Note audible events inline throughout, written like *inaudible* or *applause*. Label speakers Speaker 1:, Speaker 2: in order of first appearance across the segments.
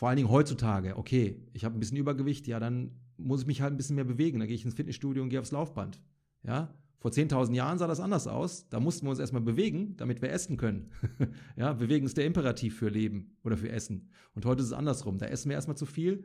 Speaker 1: vor allen Dingen heutzutage, okay, ich habe ein bisschen Übergewicht, ja, dann muss ich mich halt ein bisschen mehr bewegen. Dann gehe ich ins Fitnessstudio und gehe aufs Laufband. Ja, vor 10.000 Jahren sah das anders aus. Da mussten wir uns erstmal bewegen, damit wir essen können. *laughs* ja, bewegen ist der Imperativ für Leben oder für Essen. Und heute ist es andersrum. Da essen wir erstmal zu viel.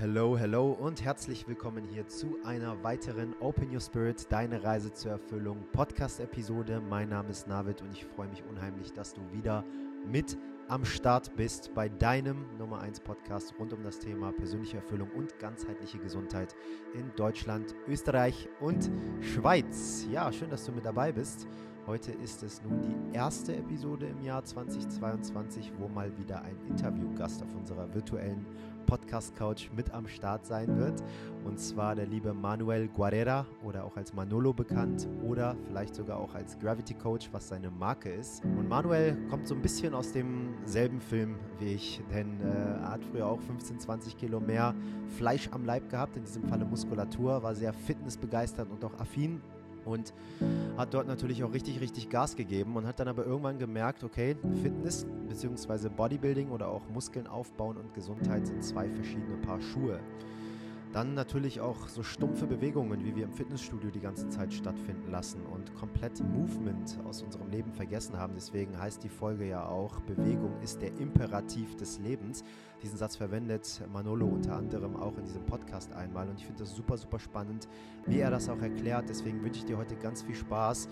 Speaker 2: Hallo, hallo und herzlich willkommen hier zu einer weiteren Open Your Spirit, deine Reise zur Erfüllung Podcast-Episode. Mein Name ist Navid und ich freue mich unheimlich, dass du wieder mit am Start bist bei deinem Nummer 1 Podcast rund um das Thema persönliche Erfüllung und ganzheitliche Gesundheit in Deutschland, Österreich und Schweiz. Ja, schön, dass du mit dabei bist. Heute ist es nun die erste Episode im Jahr 2022, wo mal wieder ein Interviewgast auf unserer virtuellen Podcast-Couch mit am Start sein wird. Und zwar der liebe Manuel Guerrera oder auch als Manolo bekannt oder vielleicht sogar auch als Gravity Coach, was seine Marke ist. Und Manuel kommt so ein bisschen aus demselben Film wie ich, denn äh, er hat früher auch 15, 20 Kilo mehr Fleisch am Leib gehabt, in diesem Falle Muskulatur, war sehr fitnessbegeistert und auch affin und hat dort natürlich auch richtig, richtig Gas gegeben und hat dann aber irgendwann gemerkt, okay, Fitness bzw. Bodybuilding oder auch Muskeln aufbauen und Gesundheit sind zwei verschiedene Paar Schuhe. Dann natürlich auch so stumpfe Bewegungen, wie wir im Fitnessstudio die ganze Zeit stattfinden lassen und komplett Movement aus unserem Leben vergessen haben. Deswegen heißt die Folge ja auch, Bewegung ist der Imperativ des Lebens. Diesen Satz verwendet Manolo unter anderem auch in diesem Podcast einmal und ich finde das super, super spannend, wie er das auch erklärt. Deswegen wünsche ich dir heute ganz viel Spaß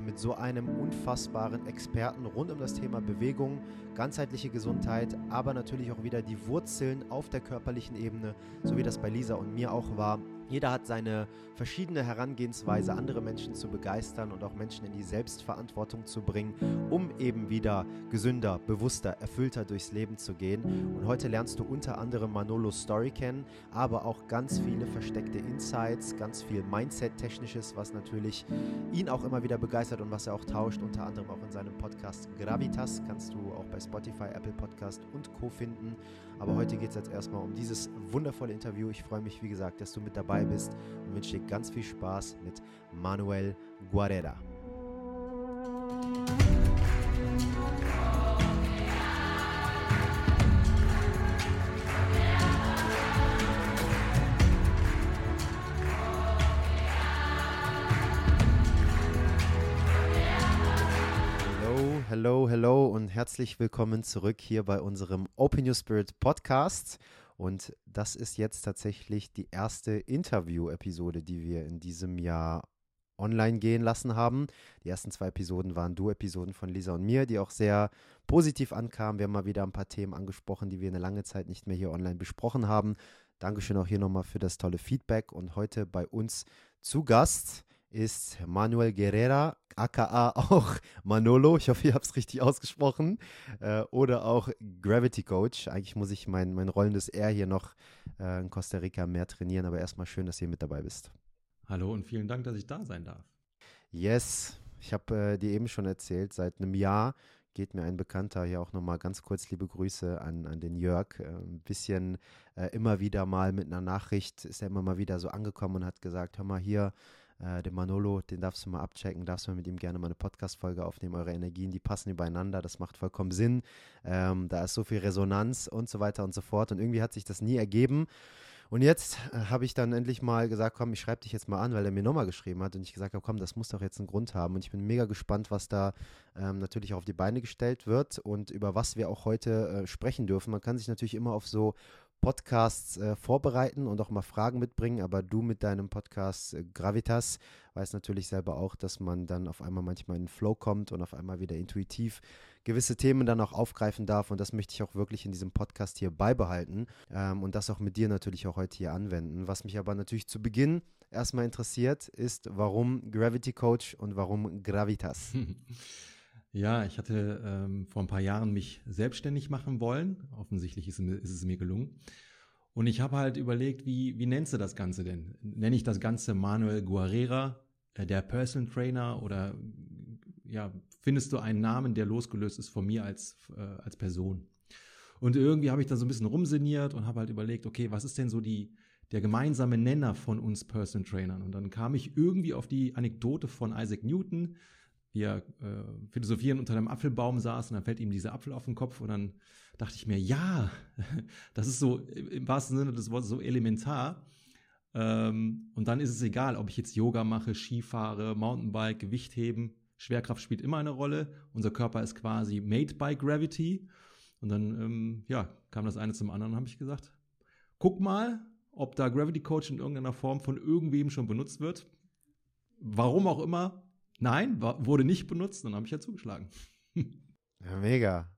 Speaker 2: mit so einem unfassbaren Experten rund um das Thema Bewegung, ganzheitliche Gesundheit, aber natürlich auch wieder die Wurzeln auf der körperlichen Ebene, so wie das bei Lisa und mir auch war. Jeder hat seine verschiedene Herangehensweise, andere Menschen zu begeistern und auch Menschen in die Selbstverantwortung zu bringen, um eben wieder gesünder, bewusster, erfüllter durchs Leben zu gehen. Und heute lernst du unter anderem Manolos Story kennen, aber auch ganz viele versteckte Insights, ganz viel Mindset-Technisches, was natürlich ihn auch immer wieder begeistert und was er auch tauscht, unter anderem auch in seinem Podcast Gravitas, kannst du auch bei Spotify, Apple Podcast und Co. finden. Aber heute geht es jetzt erstmal um dieses wundervolle Interview. Ich freue mich, wie gesagt, dass du mit dabei bist und wünsche dir ganz viel Spaß mit Manuel Guerrera. Hello, hello und herzlich willkommen zurück hier bei unserem Open Your Spirit Podcast. Und das ist jetzt tatsächlich die erste Interview-Episode, die wir in diesem Jahr online gehen lassen haben. Die ersten zwei Episoden waren Duo-Episoden von Lisa und mir, die auch sehr positiv ankamen. Wir haben mal wieder ein paar Themen angesprochen, die wir eine lange Zeit nicht mehr hier online besprochen haben. Dankeschön auch hier nochmal für das tolle Feedback. Und heute bei uns zu Gast ist Manuel Guerrera, aka auch *laughs* Manolo, ich hoffe, ihr habt es richtig ausgesprochen, äh, oder auch Gravity Coach. Eigentlich muss ich mein, mein rollendes R hier noch äh, in Costa Rica mehr trainieren, aber erstmal schön, dass ihr mit dabei bist.
Speaker 1: Hallo und vielen Dank, dass ich da sein darf.
Speaker 2: Yes, ich habe äh, dir eben schon erzählt, seit einem Jahr geht mir ein Bekannter hier auch nochmal ganz kurz liebe Grüße an, an den Jörg. Äh, ein bisschen äh, immer wieder mal mit einer Nachricht ist er immer mal wieder so angekommen und hat gesagt, hör mal hier, äh, den Manolo, den darfst du mal abchecken, darfst du mit ihm gerne mal eine Podcast-Folge aufnehmen. Eure Energien, die passen übereinander, das macht vollkommen Sinn. Ähm, da ist so viel Resonanz und so weiter und so fort. Und irgendwie hat sich das nie ergeben. Und jetzt äh, habe ich dann endlich mal gesagt, komm, ich schreibe dich jetzt mal an, weil er mir nochmal geschrieben hat und ich gesagt habe, komm, das muss doch jetzt einen Grund haben. Und ich bin mega gespannt, was da ähm, natürlich auf die Beine gestellt wird und über was wir auch heute äh, sprechen dürfen. Man kann sich natürlich immer auf so Podcasts äh, vorbereiten und auch mal Fragen mitbringen, aber du mit deinem Podcast äh, Gravitas weißt natürlich selber auch, dass man dann auf einmal manchmal in den Flow kommt und auf einmal wieder intuitiv gewisse Themen dann auch aufgreifen darf und das möchte ich auch wirklich in diesem Podcast hier beibehalten ähm, und das auch mit dir natürlich auch heute hier anwenden. Was mich aber natürlich zu Beginn erstmal interessiert, ist, warum Gravity Coach und warum Gravitas? *laughs*
Speaker 1: Ja, ich hatte ähm, vor ein paar Jahren mich selbstständig machen wollen. Offensichtlich ist, ist es mir gelungen. Und ich habe halt überlegt, wie, wie nennst du das Ganze denn? Nenne ich das Ganze Manuel Guerrera, äh, der Personal Trainer oder ja, findest du einen Namen, der losgelöst ist von mir als, äh, als Person? Und irgendwie habe ich da so ein bisschen rumsiniert und habe halt überlegt, okay, was ist denn so die, der gemeinsame Nenner von uns Personal Trainern. Und dann kam ich irgendwie auf die Anekdote von Isaac Newton, wie er äh, philosophieren unter einem Apfelbaum saß und dann fällt ihm dieser Apfel auf den Kopf und dann dachte ich mir, ja, *laughs* das ist so im wahrsten Sinne des Wortes so elementar. Ähm, und dann ist es egal, ob ich jetzt Yoga mache, Ski fahre, Mountainbike, Gewicht heben. Schwerkraft spielt immer eine Rolle. Unser Körper ist quasi made by gravity. Und dann, ähm, ja, kam das eine zum anderen habe ich gesagt, guck mal, ob da Gravity Coach in irgendeiner Form von irgendwem schon benutzt wird. Warum auch immer, nein, war, wurde nicht benutzt, dann habe ich ja zugeschlagen. *laughs*
Speaker 2: Ja, mega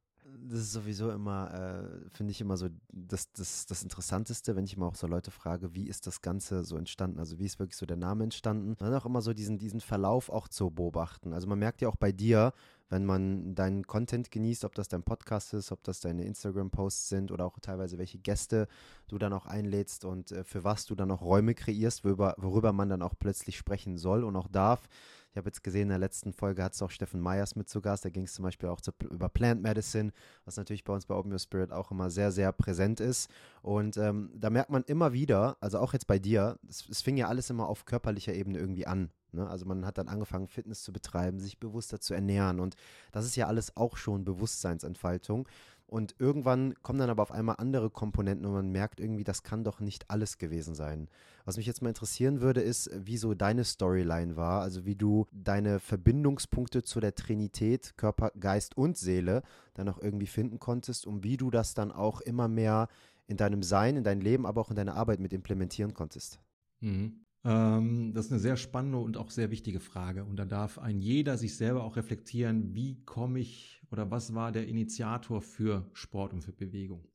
Speaker 2: das ist sowieso immer, äh, finde ich immer so das, das, das Interessanteste, wenn ich immer auch so Leute frage, wie ist das Ganze so entstanden? Also wie ist wirklich so der Name entstanden? Und dann auch immer so diesen, diesen Verlauf auch zu beobachten. Also man merkt ja auch bei dir, wenn man deinen Content genießt, ob das dein Podcast ist, ob das deine Instagram-Posts sind oder auch teilweise welche Gäste du dann auch einlädst und äh, für was du dann auch Räume kreierst, worüber, worüber man dann auch plötzlich sprechen soll und auch darf. Ich habe jetzt gesehen, in der letzten Folge hat es auch Steffen Meyers mit zu Gast. Da ging es zum Beispiel auch zu, über Plant Medicine, was natürlich bei uns bei Open Your Spirit auch immer sehr, sehr präsent ist. Und ähm, da merkt man immer wieder, also auch jetzt bei dir, es, fing ja alles immer auf körperlicher Ebene irgendwie an. Ne? Also man hat dann angefangen, Fitness zu betreiben, sich bewusster zu ernähren. Und das ist ja alles auch schon Bewusstseinsentfaltung. Und irgendwann kommen dann aber auf einmal andere Komponenten und man merkt irgendwie, das kann doch nicht alles gewesen sein. Was mich jetzt mal interessieren würde, ist, wie so deine Storyline war, also wie du deine Verbindungspunkte zu der Trinität, Körper, Geist und Seele dann auch irgendwie finden konntest und wie du das dann auch immer mehr in deinem Sein, in dein Leben, aber auch in deine Arbeit mit implementieren konntest.
Speaker 1: Mhm. Ähm, das ist eine sehr spannende und auch sehr wichtige Frage. Und da darf ein jeder sich selber auch reflektieren, wie komme ich oder was war der Initiator für Sport und für Bewegung.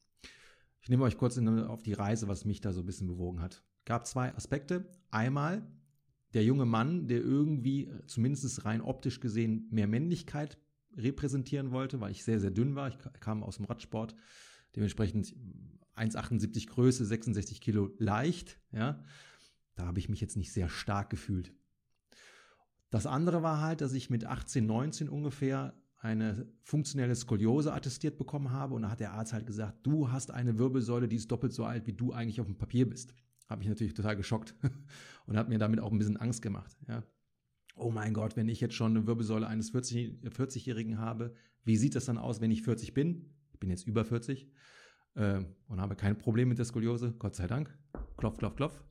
Speaker 1: Ich nehme euch kurz in, auf die Reise, was mich da so ein bisschen bewogen hat. Gab zwei Aspekte. Einmal der junge Mann, der irgendwie, zumindest rein optisch gesehen, mehr Männlichkeit repräsentieren wollte, weil ich sehr, sehr dünn war. Ich kam aus dem Radsport, dementsprechend 1,78 Größe, 66 Kilo leicht, ja. Da habe ich mich jetzt nicht sehr stark gefühlt. Das andere war halt, dass ich mit 18, 19 ungefähr eine funktionelle Skoliose attestiert bekommen habe und da hat der Arzt halt gesagt, du hast eine Wirbelsäule, die ist doppelt so alt, wie du eigentlich auf dem Papier bist. Habe ich natürlich total geschockt *laughs* und hat mir damit auch ein bisschen Angst gemacht. Ja. Oh mein Gott, wenn ich jetzt schon eine Wirbelsäule eines 40, 40-Jährigen habe, wie sieht das dann aus, wenn ich 40 bin? Ich bin jetzt über 40 äh, und habe kein Problem mit der Skoliose, Gott sei Dank. Klopf, klopf, klopf.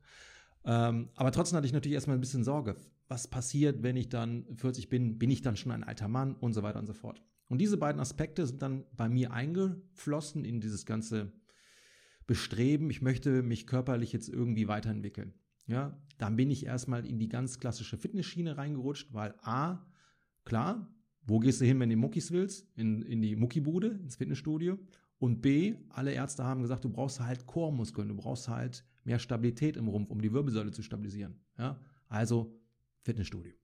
Speaker 1: Ähm, aber trotzdem hatte ich natürlich erstmal ein bisschen Sorge. Was passiert, wenn ich dann 40 bin? Bin ich dann schon ein alter Mann und so weiter und so fort. Und diese beiden Aspekte sind dann bei mir eingeflossen in dieses ganze Bestreben. Ich möchte mich körperlich jetzt irgendwie weiterentwickeln. Ja, dann bin ich erstmal in die ganz klassische Fitnessschiene reingerutscht, weil A, klar, wo gehst du hin, wenn du Muckis willst? In, in die Muckibude, ins Fitnessstudio. Und B, alle Ärzte haben gesagt, du brauchst halt Chormuskeln, du brauchst halt mehr Stabilität im Rumpf, um die Wirbelsäule zu stabilisieren. Ja? Also Fitnessstudio.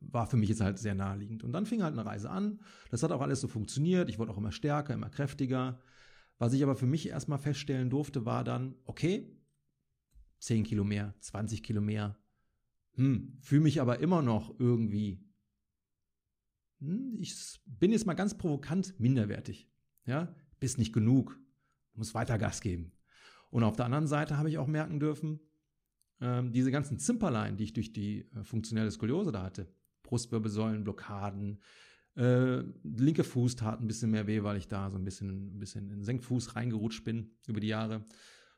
Speaker 1: War für mich jetzt halt sehr naheliegend. Und dann fing halt eine Reise an. Das hat auch alles so funktioniert. Ich wurde auch immer stärker, immer kräftiger. Was ich aber für mich erstmal feststellen durfte, war dann, okay, 10 Kilo mehr, 20 Kilo mehr. Hm, fühle mich aber immer noch irgendwie. Hm, ich bin jetzt mal ganz provokant minderwertig. Ja, bist nicht genug. Muss weiter Gas geben. Und auf der anderen Seite habe ich auch merken dürfen, ähm, diese ganzen Zimperlein, die ich durch die äh, funktionelle Skoliose da hatte, Brustwirbelsäulenblockaden, äh, linke Fuß tat ein bisschen mehr weh, weil ich da so ein bisschen, ein bisschen in Senkfuß reingerutscht bin über die Jahre.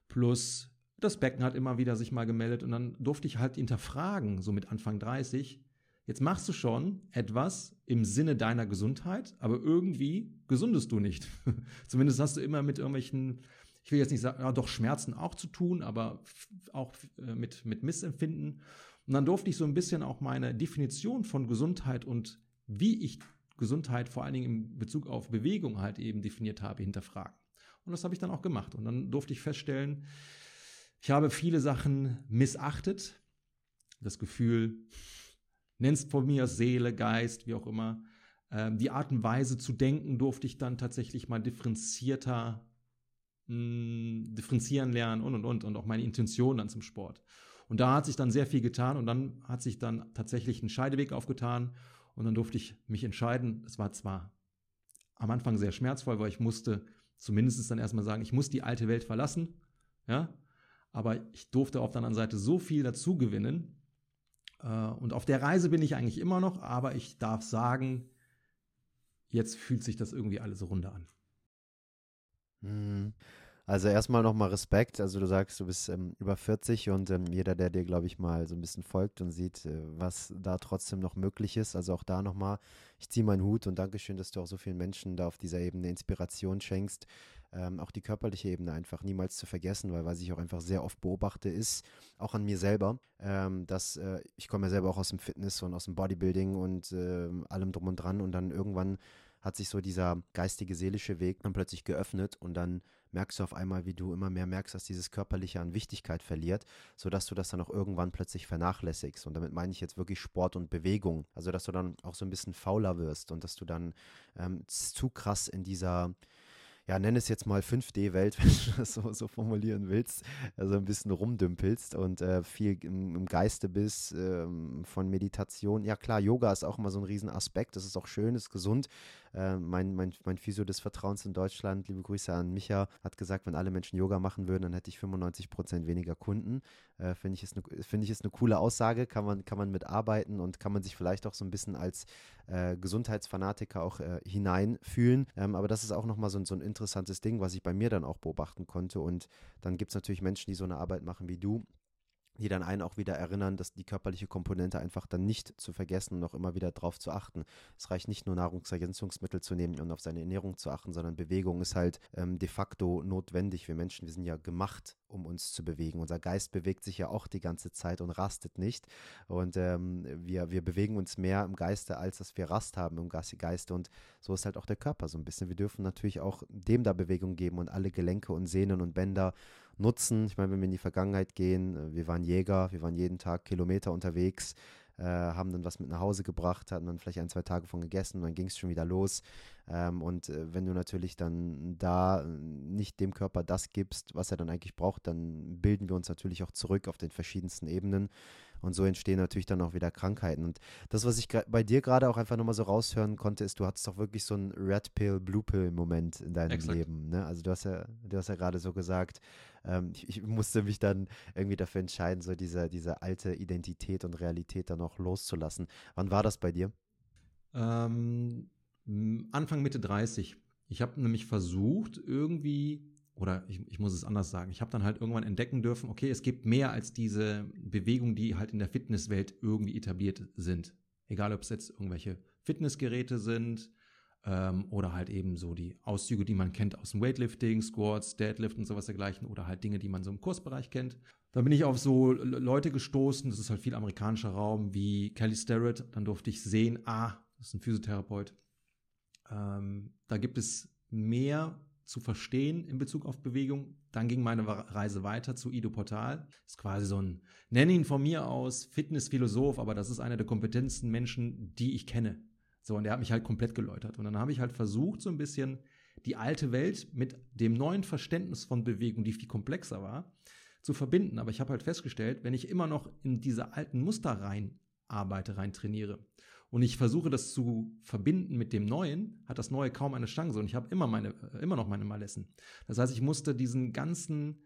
Speaker 1: Plus das Becken hat immer wieder sich mal gemeldet und dann durfte ich halt hinterfragen, so mit Anfang 30, jetzt machst du schon etwas im Sinne deiner Gesundheit, aber irgendwie gesundest du nicht. *laughs* Zumindest hast du immer mit irgendwelchen ich will jetzt nicht sagen, ja, doch Schmerzen auch zu tun, aber auch äh, mit, mit Missempfinden. Und dann durfte ich so ein bisschen auch meine Definition von Gesundheit und wie ich Gesundheit vor allen Dingen in Bezug auf Bewegung halt eben definiert habe, hinterfragen. Und das habe ich dann auch gemacht. Und dann durfte ich feststellen, ich habe viele Sachen missachtet. Das Gefühl, nennst von mir Seele, Geist, wie auch immer. Ähm, die Art und Weise zu denken durfte ich dann tatsächlich mal differenzierter differenzieren lernen und und und und auch meine Intention dann zum Sport. Und da hat sich dann sehr viel getan und dann hat sich dann tatsächlich ein Scheideweg aufgetan und dann durfte ich mich entscheiden. Es war zwar am Anfang sehr schmerzvoll, weil ich musste zumindest dann erstmal sagen, ich muss die alte Welt verlassen, ja, aber ich durfte auf der anderen Seite so viel dazu gewinnen. Äh, und auf der Reise bin ich eigentlich immer noch, aber ich darf sagen, jetzt fühlt sich das irgendwie alles runter an.
Speaker 2: Mhm. Also erstmal nochmal Respekt. Also du sagst, du bist ähm, über 40 und ähm, jeder, der dir, glaube ich, mal so ein bisschen folgt und sieht, äh, was da trotzdem noch möglich ist. Also auch da nochmal, ich ziehe meinen Hut und Dankeschön, dass du auch so vielen Menschen da auf dieser Ebene Inspiration schenkst. Ähm, auch die körperliche Ebene einfach niemals zu vergessen, weil was ich auch einfach sehr oft beobachte, ist auch an mir selber, ähm, dass äh, ich komme ja selber auch aus dem Fitness und aus dem Bodybuilding und äh, allem drum und dran und dann irgendwann hat sich so dieser geistige, seelische Weg dann plötzlich geöffnet und dann merkst du auf einmal, wie du immer mehr merkst, dass dieses Körperliche an Wichtigkeit verliert, sodass du das dann auch irgendwann plötzlich vernachlässigst. Und damit meine ich jetzt wirklich Sport und Bewegung. Also, dass du dann auch so ein bisschen fauler wirst und dass du dann ähm, zu krass in dieser ja, nenn es jetzt mal 5D-Welt, *laughs* wenn du das so, so, formulieren willst, also ein bisschen rumdümpelst und äh, viel im, im, Geiste bist, ähm, von Meditation. Ja klar, Yoga ist auch immer so ein Riesenaspekt, das ist auch schön, ist gesund, äh, mein, mein, mein Physio des Vertrauens in Deutschland, liebe Grüße an Micha, hat gesagt, wenn alle Menschen Yoga machen würden, dann hätte ich 95 Prozent weniger Kunden. Äh, Finde ich, eine, find ich ist eine coole Aussage, kann man, kann man mitarbeiten und kann man sich vielleicht auch so ein bisschen als äh, Gesundheitsfanatiker auch äh, hineinfühlen. Ähm, aber das ist auch nochmal so, so ein interessantes Ding, was ich bei mir dann auch beobachten konnte. Und dann gibt es natürlich Menschen, die so eine Arbeit machen wie du die dann einen auch wieder erinnern, dass die körperliche Komponente einfach dann nicht zu vergessen und auch immer wieder darauf zu achten. Es reicht nicht nur Nahrungsergänzungsmittel zu nehmen und auf seine Ernährung zu achten, sondern Bewegung ist halt ähm, de facto notwendig. Wir Menschen, wir sind ja gemacht, um uns zu bewegen. Unser Geist bewegt sich ja auch die ganze Zeit und rastet nicht. Und ähm, wir, wir bewegen uns mehr im Geiste, als dass wir Rast haben im Geiste. Und so ist halt auch der Körper so ein bisschen. Wir dürfen natürlich auch dem da Bewegung geben und alle Gelenke und Sehnen und Bänder nutzen. Ich meine, wenn wir in die Vergangenheit gehen, äh, wir waren Jäger, wir waren jeden Tag Kilometer unterwegs, äh, haben dann was mit nach Hause gebracht, hatten dann vielleicht ein, zwei Tage von gegessen und dann ging es schon wieder los. Ähm, und äh, wenn du natürlich dann da nicht dem Körper das gibst, was er dann eigentlich braucht, dann bilden wir uns natürlich auch zurück auf den verschiedensten Ebenen. Und so entstehen natürlich dann auch wieder Krankheiten. Und das, was ich bei dir gerade auch einfach nochmal so raushören konnte, ist, du hattest doch wirklich so einen Red Pill, Blue Pill Moment in deinem Exakt. Leben. Ne? Also du hast ja, du hast ja gerade so gesagt, ähm, ich, ich, musste mich dann irgendwie dafür entscheiden, so diese, diese alte Identität und Realität dann auch loszulassen. Wann war das bei dir?
Speaker 1: Ähm, Anfang Mitte 30. Ich habe nämlich versucht, irgendwie oder ich, ich muss es anders sagen, ich habe dann halt irgendwann entdecken dürfen, okay, es gibt mehr als diese Bewegungen, die halt in der Fitnesswelt irgendwie etabliert sind. Egal, ob es jetzt irgendwelche Fitnessgeräte sind ähm, oder halt eben so die Auszüge, die man kennt aus dem Weightlifting, Squats, Deadlift und sowas dergleichen oder halt Dinge, die man so im Kursbereich kennt. Da bin ich auf so Leute gestoßen, das ist halt viel amerikanischer Raum, wie Kelly Starrett. Dann durfte ich sehen, ah, das ist ein Physiotherapeut. Ähm, da gibt es mehr zu verstehen in Bezug auf Bewegung. Dann ging meine Reise weiter zu Ido Portal. Ist quasi so ein, nenne ihn von mir aus, Fitnessphilosoph, aber das ist einer der kompetentesten Menschen, die ich kenne. So, und der hat mich halt komplett geläutert. Und dann habe ich halt versucht, so ein bisschen die alte Welt mit dem neuen Verständnis von Bewegung, die viel komplexer war, zu verbinden. Aber ich habe halt festgestellt, wenn ich immer noch in diese alten Muster rein arbeite, rein trainiere, und ich versuche das zu verbinden mit dem Neuen, hat das Neue kaum eine Chance und ich habe immer äh, immer noch meine Malessen. Das heißt, ich musste diesen ganzen,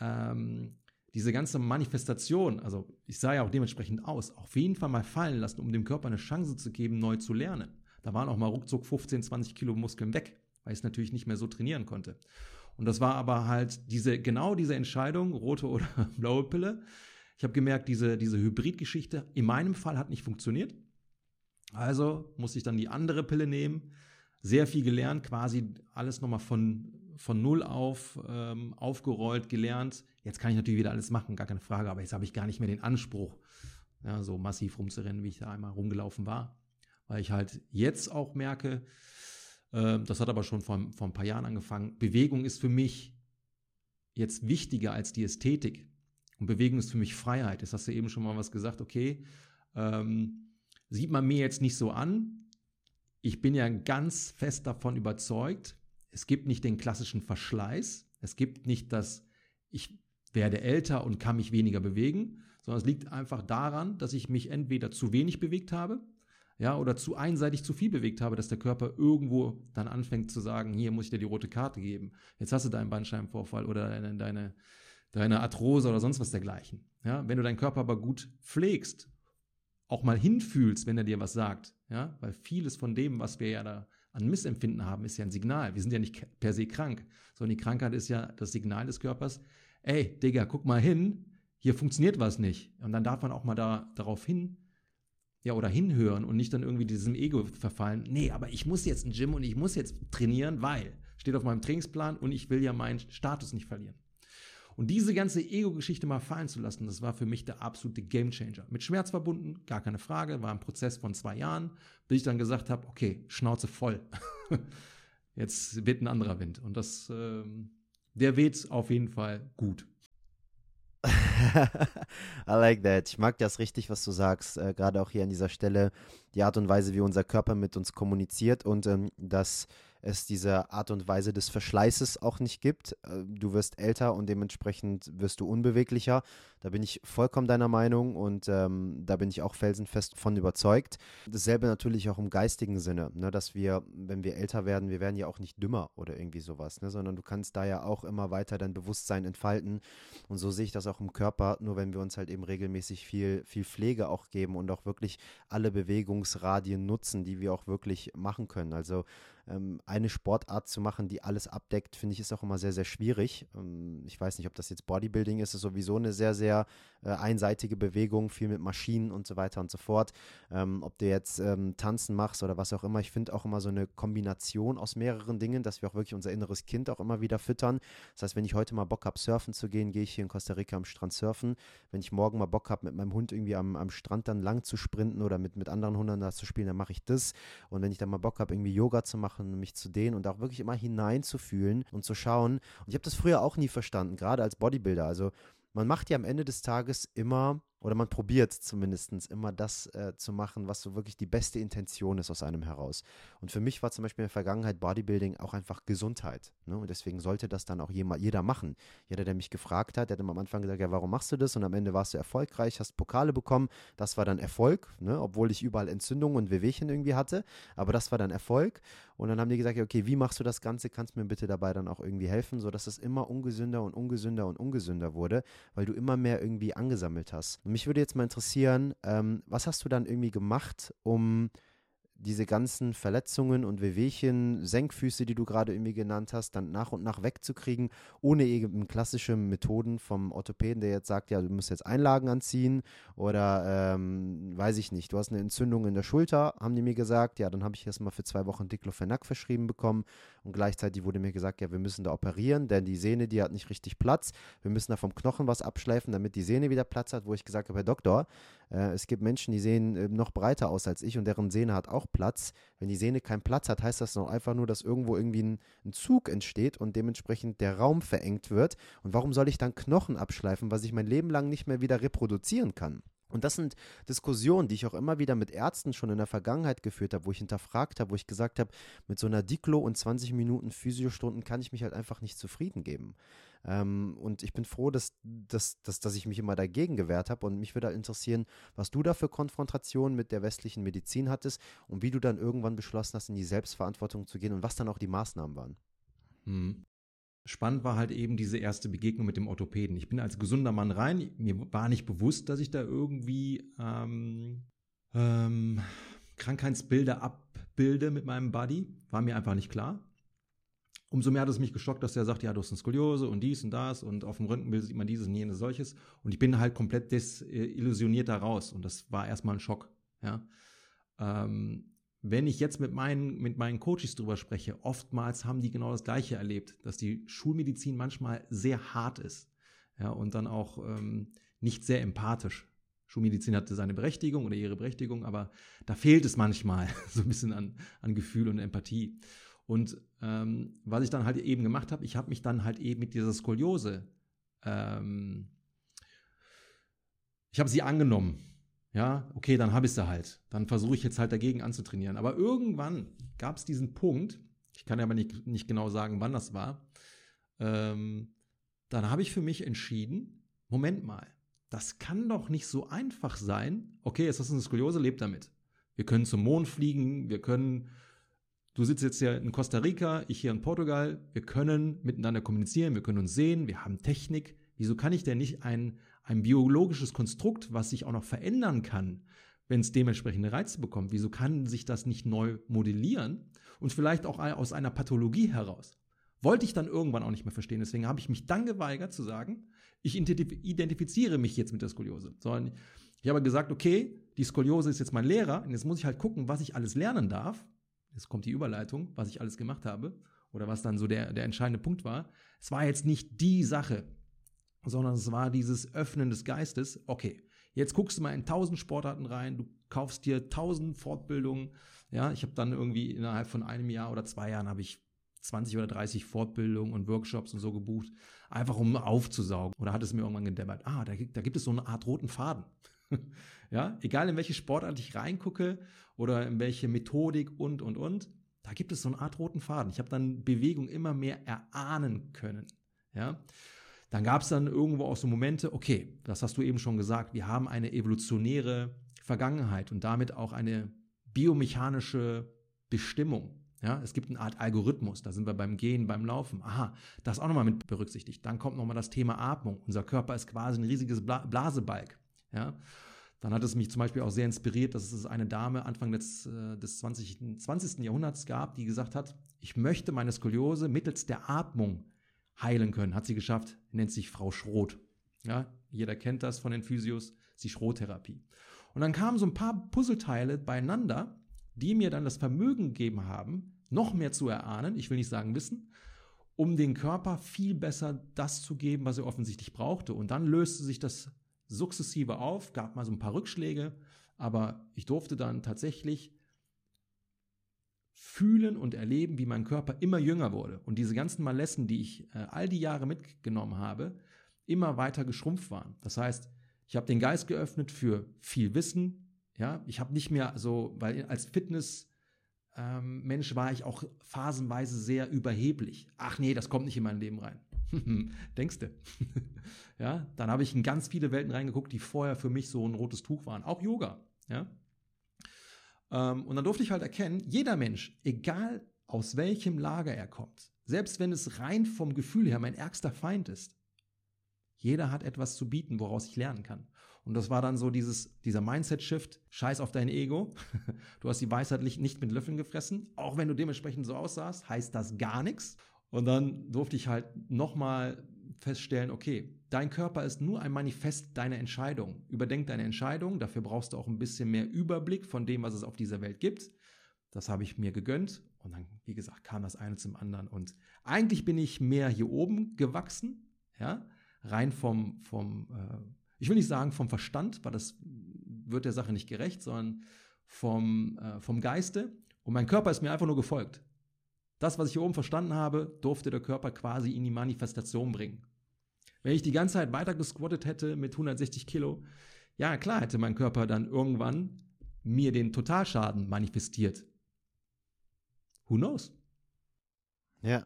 Speaker 1: ähm, diese ganze Manifestation, also ich sah ja auch dementsprechend aus, auf jeden Fall mal fallen lassen, um dem Körper eine Chance zu geben, neu zu lernen. Da waren auch mal ruckzuck 15, 20 Kilo Muskeln weg, weil ich es natürlich nicht mehr so trainieren konnte. Und das war aber halt diese, genau diese Entscheidung, rote oder *laughs* blaue Pille. Ich habe gemerkt, diese, diese Hybridgeschichte in meinem Fall hat nicht funktioniert. Also musste ich dann die andere Pille nehmen. Sehr viel gelernt, quasi alles nochmal von, von Null auf ähm, aufgerollt, gelernt. Jetzt kann ich natürlich wieder alles machen, gar keine Frage, aber jetzt habe ich gar nicht mehr den Anspruch, ja, so massiv rumzurennen, wie ich da einmal rumgelaufen war. Weil ich halt jetzt auch merke, äh, das hat aber schon vor, vor ein paar Jahren angefangen, Bewegung ist für mich jetzt wichtiger als die Ästhetik. Und Bewegung ist für mich Freiheit. Jetzt hast du eben schon mal was gesagt, okay, ähm, Sieht man mir jetzt nicht so an. Ich bin ja ganz fest davon überzeugt, es gibt nicht den klassischen Verschleiß. Es gibt nicht das, ich werde älter und kann mich weniger bewegen, sondern es liegt einfach daran, dass ich mich entweder zu wenig bewegt habe, ja, oder zu einseitig zu viel bewegt habe, dass der Körper irgendwo dann anfängt zu sagen, hier muss ich dir die rote Karte geben. Jetzt hast du deinen Bandscheibenvorfall oder deine, deine deine Arthrose oder sonst was dergleichen. Ja, wenn du deinen Körper aber gut pflegst, auch mal hinfühlst, wenn er dir was sagt, ja, weil vieles von dem, was wir ja da an Missempfinden haben, ist ja ein Signal. Wir sind ja nicht per se krank, sondern die Krankheit ist ja das Signal des Körpers. Ey, Digga, guck mal hin, hier funktioniert was nicht. Und dann darf man auch mal da, darauf hin, ja, oder hinhören und nicht dann irgendwie diesem Ego verfallen. Nee, aber ich muss jetzt ein Gym und ich muss jetzt trainieren, weil steht auf meinem Trainingsplan und ich will ja meinen Status nicht verlieren. Und diese ganze Ego-Geschichte mal fallen zu lassen, das war für mich der absolute Gamechanger. Mit Schmerz verbunden, gar keine Frage, war ein Prozess von zwei Jahren, bis ich dann gesagt habe, okay, Schnauze voll. *laughs* Jetzt weht ein anderer Wind. Und das, ähm, der weht auf jeden Fall gut. *laughs*
Speaker 2: I like that. Ich mag das richtig, was du sagst, äh, gerade auch hier an dieser Stelle, die Art und Weise, wie unser Körper mit uns kommuniziert und ähm, dass es diese Art und Weise des Verschleißes auch nicht gibt. Äh, du wirst älter und dementsprechend wirst du unbeweglicher. Da bin ich vollkommen deiner Meinung und ähm, da bin ich auch felsenfest von überzeugt. Dasselbe natürlich auch im geistigen Sinne, ne, dass wir, wenn wir älter werden, wir werden ja auch nicht dümmer oder irgendwie sowas, ne, sondern du kannst da ja auch immer weiter dein Bewusstsein entfalten. Und so sehe ich das auch im Körper, nur wenn wir uns halt eben regelmäßig viel, viel Pflege auch geben und auch wirklich alle Bewegungsradien nutzen, die wir auch wirklich machen können. Also ähm, eine Sportart zu machen, die alles abdeckt, finde ich, ist auch immer sehr, sehr schwierig. Ähm, ich weiß nicht, ob das jetzt Bodybuilding ist, ist sowieso eine sehr, sehr äh, einseitige Bewegung, viel mit Maschinen und so weiter und so fort. Ähm, ob du jetzt ähm, Tanzen machst oder was auch immer, ich finde auch immer so eine Kombination aus mehreren Dingen, dass wir auch wirklich unser inneres Kind auch immer wieder füttern. Das heißt, wenn ich heute mal Bock habe, surfen zu gehen, gehe ich hier in Costa Rica am Strand surfen. Wenn ich morgen mal Bock habe, mit meinem Hund irgendwie am, am Strand dann lang zu sprinten oder mit, mit anderen Hunden da zu spielen, dann mache ich das. Und wenn ich dann mal Bock habe, irgendwie Yoga zu machen, mich zu dehnen und auch wirklich immer hineinzufühlen und zu schauen. Und ich habe das früher auch nie verstanden, gerade als Bodybuilder. Also man macht ja am Ende des Tages immer oder man probiert zumindest immer das äh, zu machen, was so wirklich die beste Intention ist aus einem heraus. Und für mich war zum Beispiel in der Vergangenheit Bodybuilding auch einfach Gesundheit. Ne? Und deswegen sollte das dann auch jeder machen. Jeder, der mich gefragt hat, der hat am Anfang gesagt, ja, warum machst du das? Und am Ende warst du erfolgreich, hast Pokale bekommen. Das war dann Erfolg, ne? obwohl ich überall Entzündungen und Wehwehchen irgendwie hatte. Aber das war dann Erfolg. Und dann haben die gesagt, ja, okay, wie machst du das Ganze? Kannst mir bitte dabei dann auch irgendwie helfen, sodass es immer ungesünder und ungesünder und ungesünder wurde, weil du immer mehr irgendwie angesammelt hast. Und mich würde jetzt mal interessieren, ähm, was hast du dann irgendwie gemacht, um diese ganzen Verletzungen und Wehwehchen, Senkfüße, die du gerade irgendwie genannt hast, dann nach und nach wegzukriegen, ohne eben klassische Methoden vom Orthopäden, der jetzt sagt, ja, du musst jetzt Einlagen anziehen oder ähm, weiß ich nicht, du hast eine Entzündung in der Schulter, haben die mir gesagt, ja, dann habe ich erstmal für zwei Wochen Diclofenac verschrieben bekommen und gleichzeitig wurde mir gesagt, ja, wir müssen da operieren, denn die Sehne, die hat nicht richtig Platz, wir müssen da vom Knochen was abschleifen, damit die Sehne wieder Platz hat, wo ich gesagt habe, Herr Doktor, äh, es gibt Menschen, die sehen äh, noch breiter aus als ich und deren Sehne hat auch Platz. Wenn die Sehne keinen Platz hat, heißt das noch einfach nur, dass irgendwo irgendwie ein, ein Zug entsteht und dementsprechend der Raum verengt wird. Und warum soll ich dann Knochen abschleifen, was ich mein Leben lang nicht mehr wieder reproduzieren kann? Und das sind Diskussionen, die ich auch immer wieder mit Ärzten schon in der Vergangenheit geführt habe, wo ich hinterfragt habe, wo ich gesagt habe, mit so einer Diklo und 20 Minuten Physiostunden kann ich mich halt einfach nicht zufrieden geben. Ähm, und ich bin froh, dass, dass, dass, dass ich mich immer dagegen gewehrt habe. Und mich würde halt interessieren, was du da für Konfrontationen mit der westlichen Medizin hattest und wie du dann irgendwann beschlossen hast, in die Selbstverantwortung zu gehen und was dann auch die Maßnahmen waren.
Speaker 1: Hm. Spannend war halt eben diese erste Begegnung mit dem Orthopäden. Ich bin als gesunder Mann rein. Mir war nicht bewusst, dass ich da irgendwie ähm, ähm, Krankheitsbilder abbilde mit meinem Body. War mir einfach nicht klar. Umso mehr hat es mich geschockt, dass er sagt, ja, du hast eine Skoliose und dies und das und auf dem Röntgenbild sieht man dieses und jenes solches. Und ich bin halt komplett desillusioniert da raus. Und das war erstmal ein Schock. Ja. Ähm, wenn ich jetzt mit meinen, mit meinen Coaches drüber spreche, oftmals haben die genau das Gleiche erlebt, dass die Schulmedizin manchmal sehr hart ist. Ja, und dann auch ähm, nicht sehr empathisch. Schulmedizin hatte seine Berechtigung oder ihre Berechtigung, aber da fehlt es manchmal *laughs* so ein bisschen an, an Gefühl und Empathie. Und ähm, was ich dann halt eben gemacht habe, ich habe mich dann halt eben mit dieser Skoliose, ähm, ich habe sie angenommen. Ja, okay, dann habe ich sie halt. Dann versuche ich jetzt halt dagegen anzutrainieren. Aber irgendwann gab es diesen Punkt, ich kann ja aber nicht, nicht genau sagen, wann das war, ähm, dann habe ich für mich entschieden, Moment mal, das kann doch nicht so einfach sein. Okay, jetzt hast du eine Skoliose, lebt damit. Wir können zum Mond fliegen, wir können Du sitzt jetzt ja in Costa Rica, ich hier in Portugal. Wir können miteinander kommunizieren, wir können uns sehen, wir haben Technik. Wieso kann ich denn nicht ein, ein biologisches Konstrukt, was sich auch noch verändern kann, wenn es dementsprechende Reize bekommt? Wieso kann sich das nicht neu modellieren und vielleicht auch aus einer Pathologie heraus? Wollte ich dann irgendwann auch nicht mehr verstehen. Deswegen habe ich mich dann geweigert zu sagen, ich identifiziere mich jetzt mit der Skoliose. Sondern ich habe gesagt, okay, die Skoliose ist jetzt mein Lehrer und jetzt muss ich halt gucken, was ich alles lernen darf. Jetzt kommt die Überleitung, was ich alles gemacht habe oder was dann so der, der entscheidende Punkt war. Es war jetzt nicht die Sache, sondern es war dieses Öffnen des Geistes. Okay, jetzt guckst du mal in tausend Sportarten rein, du kaufst dir tausend Fortbildungen. Ja, ich habe dann irgendwie innerhalb von einem Jahr oder zwei Jahren habe ich 20 oder 30 Fortbildungen und Workshops und so gebucht, einfach um aufzusaugen. Oder hat es mir irgendwann gedämmert, ah, da, da gibt es so eine Art roten Faden. *laughs* ja, egal in welche Sportart ich reingucke oder in welche Methodik und, und, und, da gibt es so eine Art roten Faden. Ich habe dann Bewegung immer mehr erahnen können. Ja, dann gab es dann irgendwo auch so Momente, okay, das hast du eben schon gesagt, wir haben eine evolutionäre Vergangenheit und damit auch eine biomechanische Bestimmung. Ja, es gibt eine Art Algorithmus, da sind wir beim Gehen, beim Laufen. Aha, das auch nochmal mit berücksichtigt. Dann kommt nochmal das Thema Atmung. Unser Körper ist quasi ein riesiges Bla Blasebalg. Ja, dann hat es mich zum Beispiel auch sehr inspiriert, dass es eine Dame Anfang des, äh, des 20, 20. Jahrhunderts gab, die gesagt hat, ich möchte meine Skoliose mittels der Atmung heilen können. Hat sie geschafft, nennt sich Frau Schroth. Ja, jeder kennt das von den Physios, die Schroth-Therapie. Und dann kamen so ein paar Puzzleteile beieinander, die mir dann das Vermögen gegeben haben, noch mehr zu erahnen, ich will nicht sagen wissen, um den Körper viel besser das zu geben, was er offensichtlich brauchte. Und dann löste sich das sukzessive auf, gab mal so ein paar Rückschläge, aber ich durfte dann tatsächlich fühlen und erleben, wie mein Körper immer jünger wurde und diese ganzen Malessen, die ich äh, all die Jahre mitgenommen habe, immer weiter geschrumpft waren. Das heißt, ich habe den Geist geöffnet für viel Wissen, ja, ich habe nicht mehr so, weil als Fitness ähm, Mensch war ich auch phasenweise sehr überheblich. Ach nee, das kommt nicht in mein Leben rein. *laughs* Denkst du? *laughs* ja, dann habe ich in ganz viele Welten reingeguckt, die vorher für mich so ein rotes Tuch waren. Auch Yoga. Ja. Ähm, und dann durfte ich halt erkennen, jeder Mensch, egal aus welchem Lager er kommt, selbst wenn es rein vom Gefühl her mein ärgster Feind ist, jeder hat etwas zu bieten, woraus ich lernen kann. Und das war dann so dieses, dieser Mindset-Shift, scheiß auf dein Ego. *laughs* Du hast die Weisheit nicht mit Löffeln gefressen. Auch wenn du dementsprechend so aussahst, heißt das gar nichts. Und dann durfte ich halt nochmal feststellen, okay, dein Körper ist nur ein Manifest deiner Entscheidung. Überdenk deine Entscheidung, dafür brauchst du auch ein bisschen mehr Überblick von dem, was es auf dieser Welt gibt. Das habe ich mir gegönnt und dann, wie gesagt, kam das eine zum anderen. Und eigentlich bin ich mehr hier oben gewachsen, ja, rein vom, vom äh, ich will nicht sagen vom Verstand, weil das wird der Sache nicht gerecht, sondern vom, äh, vom Geiste. Und mein Körper ist mir einfach nur gefolgt. Das, was ich hier oben verstanden habe, durfte der Körper quasi in die Manifestation bringen. Wenn ich die ganze Zeit weiter gesquattet hätte mit 160 Kilo, ja klar hätte mein Körper dann irgendwann mir den Totalschaden manifestiert. Who knows?
Speaker 2: Ja.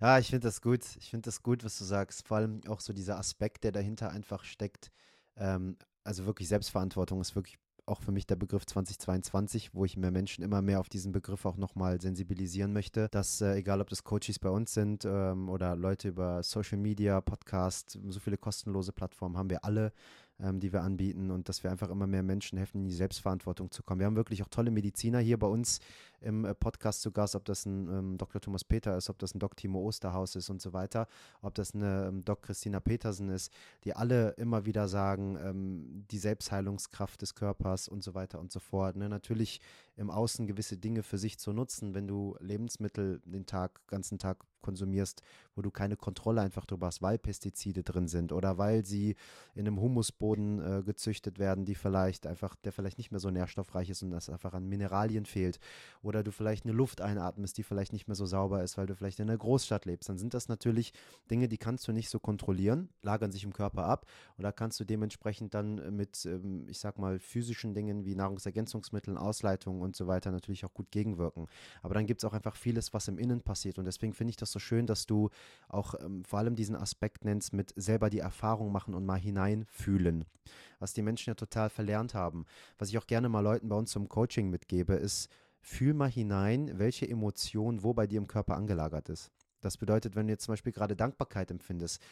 Speaker 2: Ja, ich finde das gut. Ich finde das gut, was du sagst. Vor allem auch so dieser Aspekt, der dahinter einfach steckt. Ähm, also wirklich Selbstverantwortung ist wirklich auch für mich der Begriff 2022, wo ich mehr Menschen immer mehr auf diesen Begriff auch nochmal sensibilisieren möchte, dass äh, egal ob das Coaches bei uns sind ähm, oder Leute über Social Media, Podcast, so viele kostenlose Plattformen haben wir alle ähm, die wir anbieten und dass wir einfach immer mehr Menschen helfen, in die Selbstverantwortung zu kommen. Wir haben wirklich auch tolle Mediziner hier bei uns im äh, Podcast zu Gast, ob das ein ähm, Dr. Thomas Peter ist, ob das ein Dr. Timo Osterhaus ist und so weiter, ob das eine ähm, Doc Christina Petersen ist, die alle immer wieder sagen, ähm, die Selbstheilungskraft des Körpers und so weiter und so fort. Ne? Natürlich im Außen gewisse Dinge für sich zu nutzen, wenn du Lebensmittel den Tag, ganzen Tag konsumierst, wo du keine Kontrolle einfach drüber hast, weil Pestizide drin sind oder weil sie in einem Humusboden äh, gezüchtet werden, die vielleicht einfach, der vielleicht nicht mehr so nährstoffreich ist und das einfach an Mineralien fehlt. Oder du vielleicht eine Luft einatmest, die vielleicht nicht mehr so sauber ist, weil du vielleicht in einer Großstadt lebst. Dann sind das natürlich Dinge, die kannst du nicht so kontrollieren, lagern sich im Körper ab. Oder kannst du dementsprechend dann mit, ähm, ich sag mal, physischen Dingen wie Nahrungsergänzungsmitteln, Ausleitungen und so weiter natürlich auch gut gegenwirken. Aber dann gibt es auch einfach vieles, was im Innen passiert. Und deswegen finde ich das so schön, dass du auch ähm, vor allem diesen Aspekt nennst mit selber die Erfahrung machen und mal hineinfühlen, was die Menschen ja total verlernt haben. Was ich auch gerne mal Leuten bei uns zum Coaching mitgebe, ist, fühl mal hinein, welche Emotion wo bei dir im Körper angelagert ist. Das bedeutet, wenn du jetzt zum Beispiel gerade Dankbarkeit empfindest,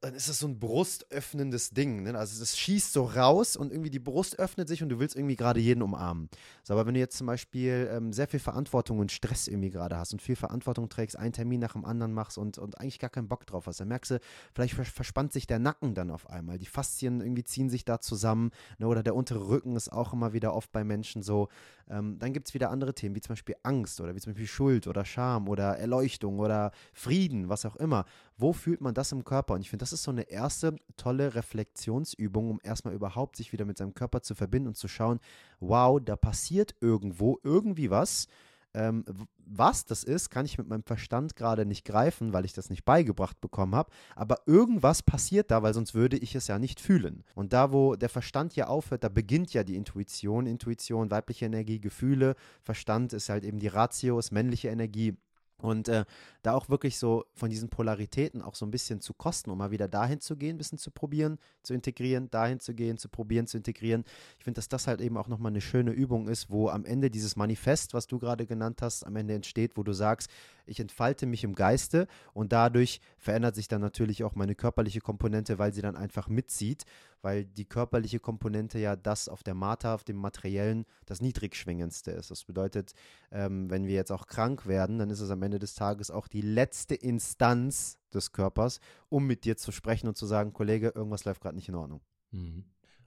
Speaker 2: dann ist das so ein brustöffnendes Ding. Ne? Also es schießt so raus und irgendwie die Brust öffnet sich und du willst irgendwie gerade jeden umarmen. So, aber wenn du jetzt zum Beispiel ähm, sehr viel Verantwortung und Stress irgendwie gerade hast und viel Verantwortung trägst, einen Termin nach dem anderen machst und, und eigentlich gar keinen Bock drauf hast, dann merkst du, vielleicht verspannt sich der Nacken dann auf einmal. Die Faszien irgendwie ziehen sich da zusammen ne? oder der untere Rücken ist auch immer wieder oft bei Menschen so. Ähm, dann gibt es wieder andere Themen, wie zum Beispiel Angst oder wie zum Beispiel Schuld oder Scham oder Erleuchtung oder Frieden, was auch immer. Wo fühlt man das im Körper? Und ich finde, das ist so eine erste tolle Reflexionsübung, um erstmal überhaupt sich wieder mit seinem Körper zu verbinden und zu schauen, wow, da passiert irgendwo irgendwie was. Ähm, was das ist, kann ich mit meinem Verstand gerade nicht greifen, weil ich das nicht beigebracht bekommen habe. Aber irgendwas passiert da, weil sonst würde ich es ja nicht fühlen. Und da, wo der Verstand ja aufhört, da beginnt ja die Intuition. Intuition, weibliche Energie, Gefühle. Verstand ist halt eben die Ratio, ist männliche Energie. Und äh, da auch wirklich so von diesen Polaritäten auch so ein bisschen zu kosten, um mal wieder dahin zu gehen, ein bisschen zu probieren, zu integrieren, dahin zu gehen, zu probieren, zu integrieren. Ich finde, dass das halt eben auch nochmal eine schöne Übung ist, wo am Ende dieses Manifest, was du gerade genannt hast, am Ende entsteht, wo du sagst, ich entfalte mich im Geiste und dadurch verändert sich dann natürlich auch meine körperliche Komponente, weil sie dann einfach mitzieht, weil die körperliche Komponente ja das auf der Mata, auf dem Materiellen, das niedrigschwingendste ist. Das bedeutet, ähm, wenn wir jetzt auch krank werden, dann ist es am Ende des Tages auch die letzte Instanz des Körpers, um mit dir zu sprechen und zu sagen, Kollege, irgendwas läuft gerade nicht in Ordnung.
Speaker 1: Mhm.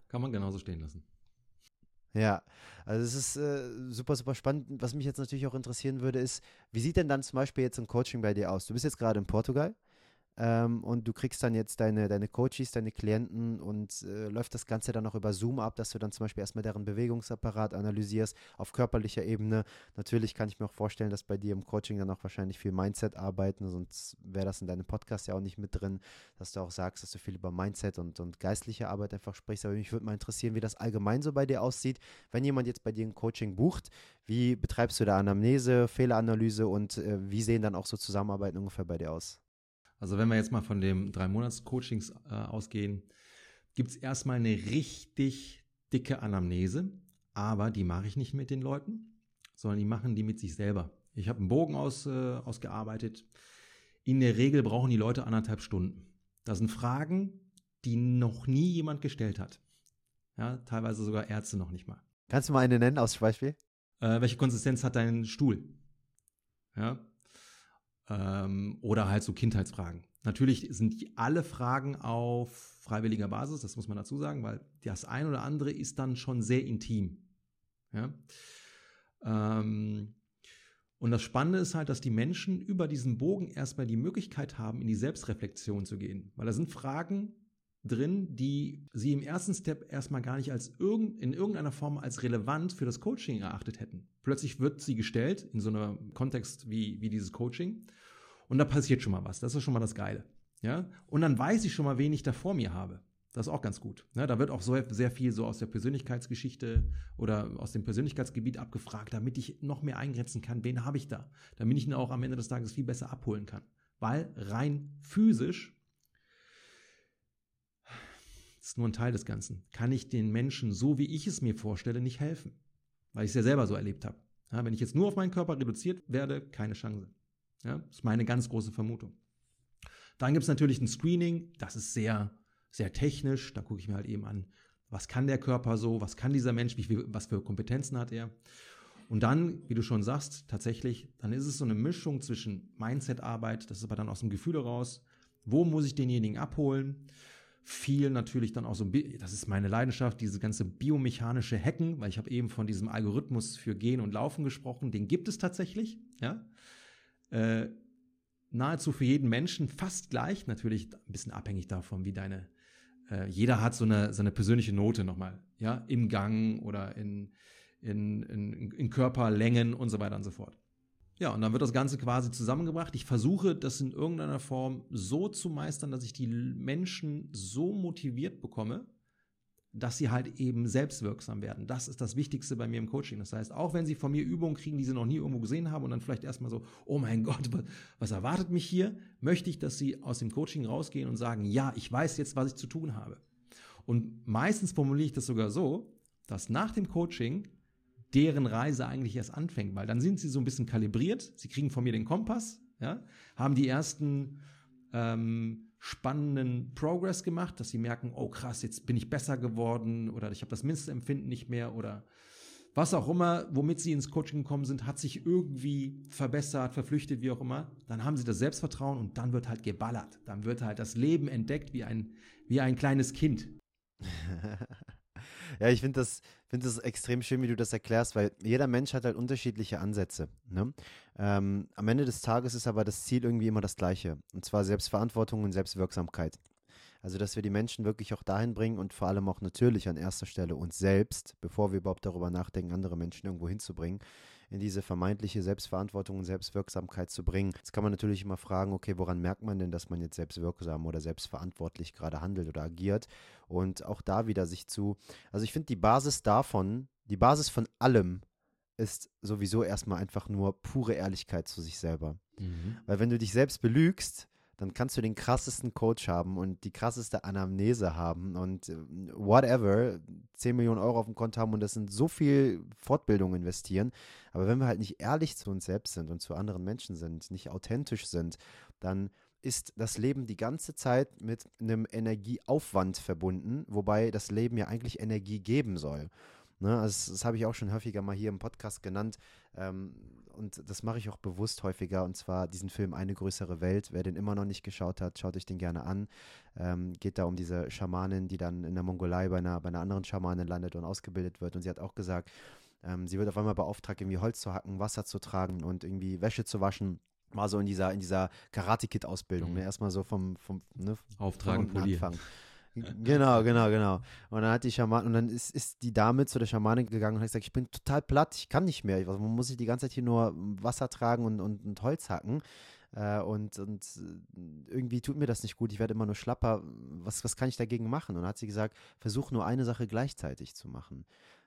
Speaker 1: Kann man genauso stehen lassen.
Speaker 2: Ja, also es ist äh, super, super spannend. Was mich jetzt natürlich auch interessieren würde, ist, wie sieht denn dann zum Beispiel jetzt ein Coaching bei dir aus? Du bist jetzt gerade in Portugal. Ähm, und du kriegst dann jetzt deine, deine Coaches, deine Klienten und äh, läuft das Ganze dann auch über Zoom ab, dass du dann zum Beispiel erstmal deren Bewegungsapparat analysierst auf körperlicher Ebene. Natürlich kann ich mir auch vorstellen, dass bei dir im Coaching dann auch wahrscheinlich viel Mindset arbeiten, sonst wäre das in deinem Podcast ja auch nicht mit drin, dass du auch sagst, dass du viel über Mindset und, und geistliche Arbeit einfach sprichst. Aber mich würde mal interessieren, wie das allgemein so bei dir aussieht. Wenn jemand jetzt bei dir ein Coaching bucht, wie betreibst du da Anamnese, Fehleranalyse und äh, wie sehen dann auch so Zusammenarbeiten ungefähr bei dir aus?
Speaker 1: Also wenn wir jetzt mal von dem drei Monats Coachings äh, ausgehen, gibt es erstmal eine richtig dicke Anamnese, aber die mache ich nicht mit den Leuten, sondern die machen die mit sich selber. Ich habe einen Bogen aus, äh, ausgearbeitet. In der Regel brauchen die Leute anderthalb Stunden. Das sind Fragen, die noch nie jemand gestellt hat. Ja, teilweise sogar Ärzte noch nicht mal.
Speaker 2: Kannst du mal eine nennen aus Beispiel?
Speaker 1: Äh, welche Konsistenz hat dein Stuhl? Ja, ähm, oder halt so Kindheitsfragen. Natürlich sind die alle Fragen auf freiwilliger Basis, das muss man dazu sagen, weil das ein oder andere ist dann schon sehr intim. Ja? Ähm, und das Spannende ist halt, dass die Menschen über diesen Bogen erstmal die Möglichkeit haben, in die Selbstreflexion zu gehen. Weil da sind Fragen drin, die sie im ersten Step erstmal gar nicht als irgend, in irgendeiner Form als relevant für das Coaching erachtet hätten. Plötzlich wird sie gestellt in so einem Kontext wie, wie dieses Coaching und da passiert schon mal was. Das ist schon mal das Geile. Ja? Und dann weiß ich schon mal, wen ich da vor mir habe. Das ist auch ganz gut. Ja, da wird auch so, sehr viel so aus der Persönlichkeitsgeschichte oder aus dem Persönlichkeitsgebiet abgefragt, damit ich noch mehr eingrenzen kann, wen habe ich da, damit ich ihn auch am Ende des Tages viel besser abholen kann. Weil rein physisch, das ist nur ein Teil des Ganzen, kann ich den Menschen, so wie ich es mir vorstelle, nicht helfen. Weil ich es ja selber so erlebt habe. Ja, wenn ich jetzt nur auf meinen Körper reduziert werde, keine Chance. Ja, das ist meine ganz große Vermutung. Dann gibt es natürlich ein Screening, das ist sehr, sehr technisch. Da gucke ich mir halt eben an, was kann der Körper so, was kann dieser Mensch, wie was für Kompetenzen hat er. Und dann, wie du schon sagst, tatsächlich, dann ist es so eine Mischung zwischen Mindset-Arbeit, das ist aber dann aus dem Gefühl heraus, wo muss ich denjenigen abholen? Viel natürlich dann auch so, das ist meine Leidenschaft, diese ganze biomechanische Hacken, weil ich habe eben von diesem Algorithmus für Gehen und Laufen gesprochen, den gibt es tatsächlich, ja äh, nahezu für jeden Menschen fast gleich, natürlich ein bisschen abhängig davon, wie deine, äh, jeder hat so eine, so eine persönliche Note nochmal, ja, im Gang oder in, in, in, in Körperlängen und so weiter und so fort. Ja, und dann wird das Ganze quasi zusammengebracht. Ich versuche das in irgendeiner Form so zu meistern, dass ich die Menschen so motiviert bekomme, dass sie halt eben selbstwirksam werden. Das ist das Wichtigste bei mir im Coaching. Das heißt, auch wenn sie von mir Übungen kriegen, die sie noch nie irgendwo gesehen haben und dann vielleicht erstmal so, oh mein Gott, was, erwartet mich hier, möchte ich, dass sie aus dem Coaching rausgehen und sagen, ja, ich weiß jetzt, was ich zu tun habe. Und meistens formuliere ich das sogar so, dass nach dem Coaching deren Reise eigentlich erst anfängt, weil dann sind sie so ein bisschen kalibriert, sie kriegen von mir den Kompass, ja, haben die ersten ähm, spannenden Progress gemacht, dass sie merken, oh krass, jetzt bin ich besser geworden oder ich habe das Mindestempfinden nicht mehr oder was auch immer, womit sie ins Coaching gekommen sind, hat sich irgendwie verbessert, verflüchtet, wie auch immer, dann haben sie das Selbstvertrauen und dann wird halt geballert. Dann wird halt das Leben entdeckt wie ein, wie ein kleines Kind. *laughs*
Speaker 2: ja, ich finde das, find das extrem schön, wie du das erklärst, weil jeder Mensch hat halt unterschiedliche Ansätze. Ne? Ähm, am Ende des Tages ist aber das Ziel irgendwie immer das gleiche. Und zwar Selbstverantwortung und Selbstwirksamkeit. Also, dass wir die Menschen wirklich auch dahin bringen und vor allem auch natürlich an erster Stelle uns selbst, bevor wir überhaupt darüber nachdenken, andere Menschen irgendwo hinzubringen, in diese vermeintliche Selbstverantwortung und Selbstwirksamkeit zu bringen. Jetzt kann man natürlich immer fragen, okay, woran merkt man denn, dass man jetzt selbstwirksam oder selbstverantwortlich gerade handelt oder agiert? Und auch da wieder sich zu, also ich finde die Basis davon, die Basis von allem ist sowieso erstmal einfach nur pure Ehrlichkeit zu sich selber. Mhm. Weil wenn du dich selbst belügst, dann kannst du den krassesten Coach haben und die krasseste Anamnese haben und äh, whatever, 10 Millionen Euro auf dem Konto haben und das in so viel Fortbildung investieren. Aber wenn wir halt nicht ehrlich zu uns selbst sind und zu anderen Menschen sind, nicht authentisch sind, dann ist das Leben die ganze Zeit mit einem Energieaufwand verbunden, wobei das Leben ja eigentlich Energie geben soll. Ne, also das habe ich auch schon häufiger mal hier im Podcast genannt. Ähm, und das mache ich auch bewusst häufiger, und zwar diesen Film Eine größere Welt. Wer den immer noch nicht geschaut hat, schaut euch den gerne an. Ähm, geht da um diese Schamanin, die dann in der Mongolei bei einer, bei einer anderen Schamanin landet und ausgebildet wird. Und sie hat auch gesagt, ähm, sie wird auf einmal beauftragt, irgendwie Holz zu hacken, Wasser zu tragen und irgendwie Wäsche zu waschen war so in dieser, in dieser Karate-Kid-Ausbildung, mhm. ne? Erstmal so vom, vom ne?
Speaker 1: Auftragen,
Speaker 2: vom Anfang. Genau, genau, genau. Und dann hat die Schamane, und dann ist, ist die Dame zu der Schamanin gegangen und hat gesagt, ich bin total platt, ich kann nicht mehr. Also man muss sich die ganze Zeit hier nur Wasser tragen und, und, und Holz hacken. Äh, und, und irgendwie tut mir das nicht gut, ich werde immer nur schlapper. Was, was kann ich dagegen machen? Und dann hat sie gesagt, versuch nur eine Sache gleichzeitig zu machen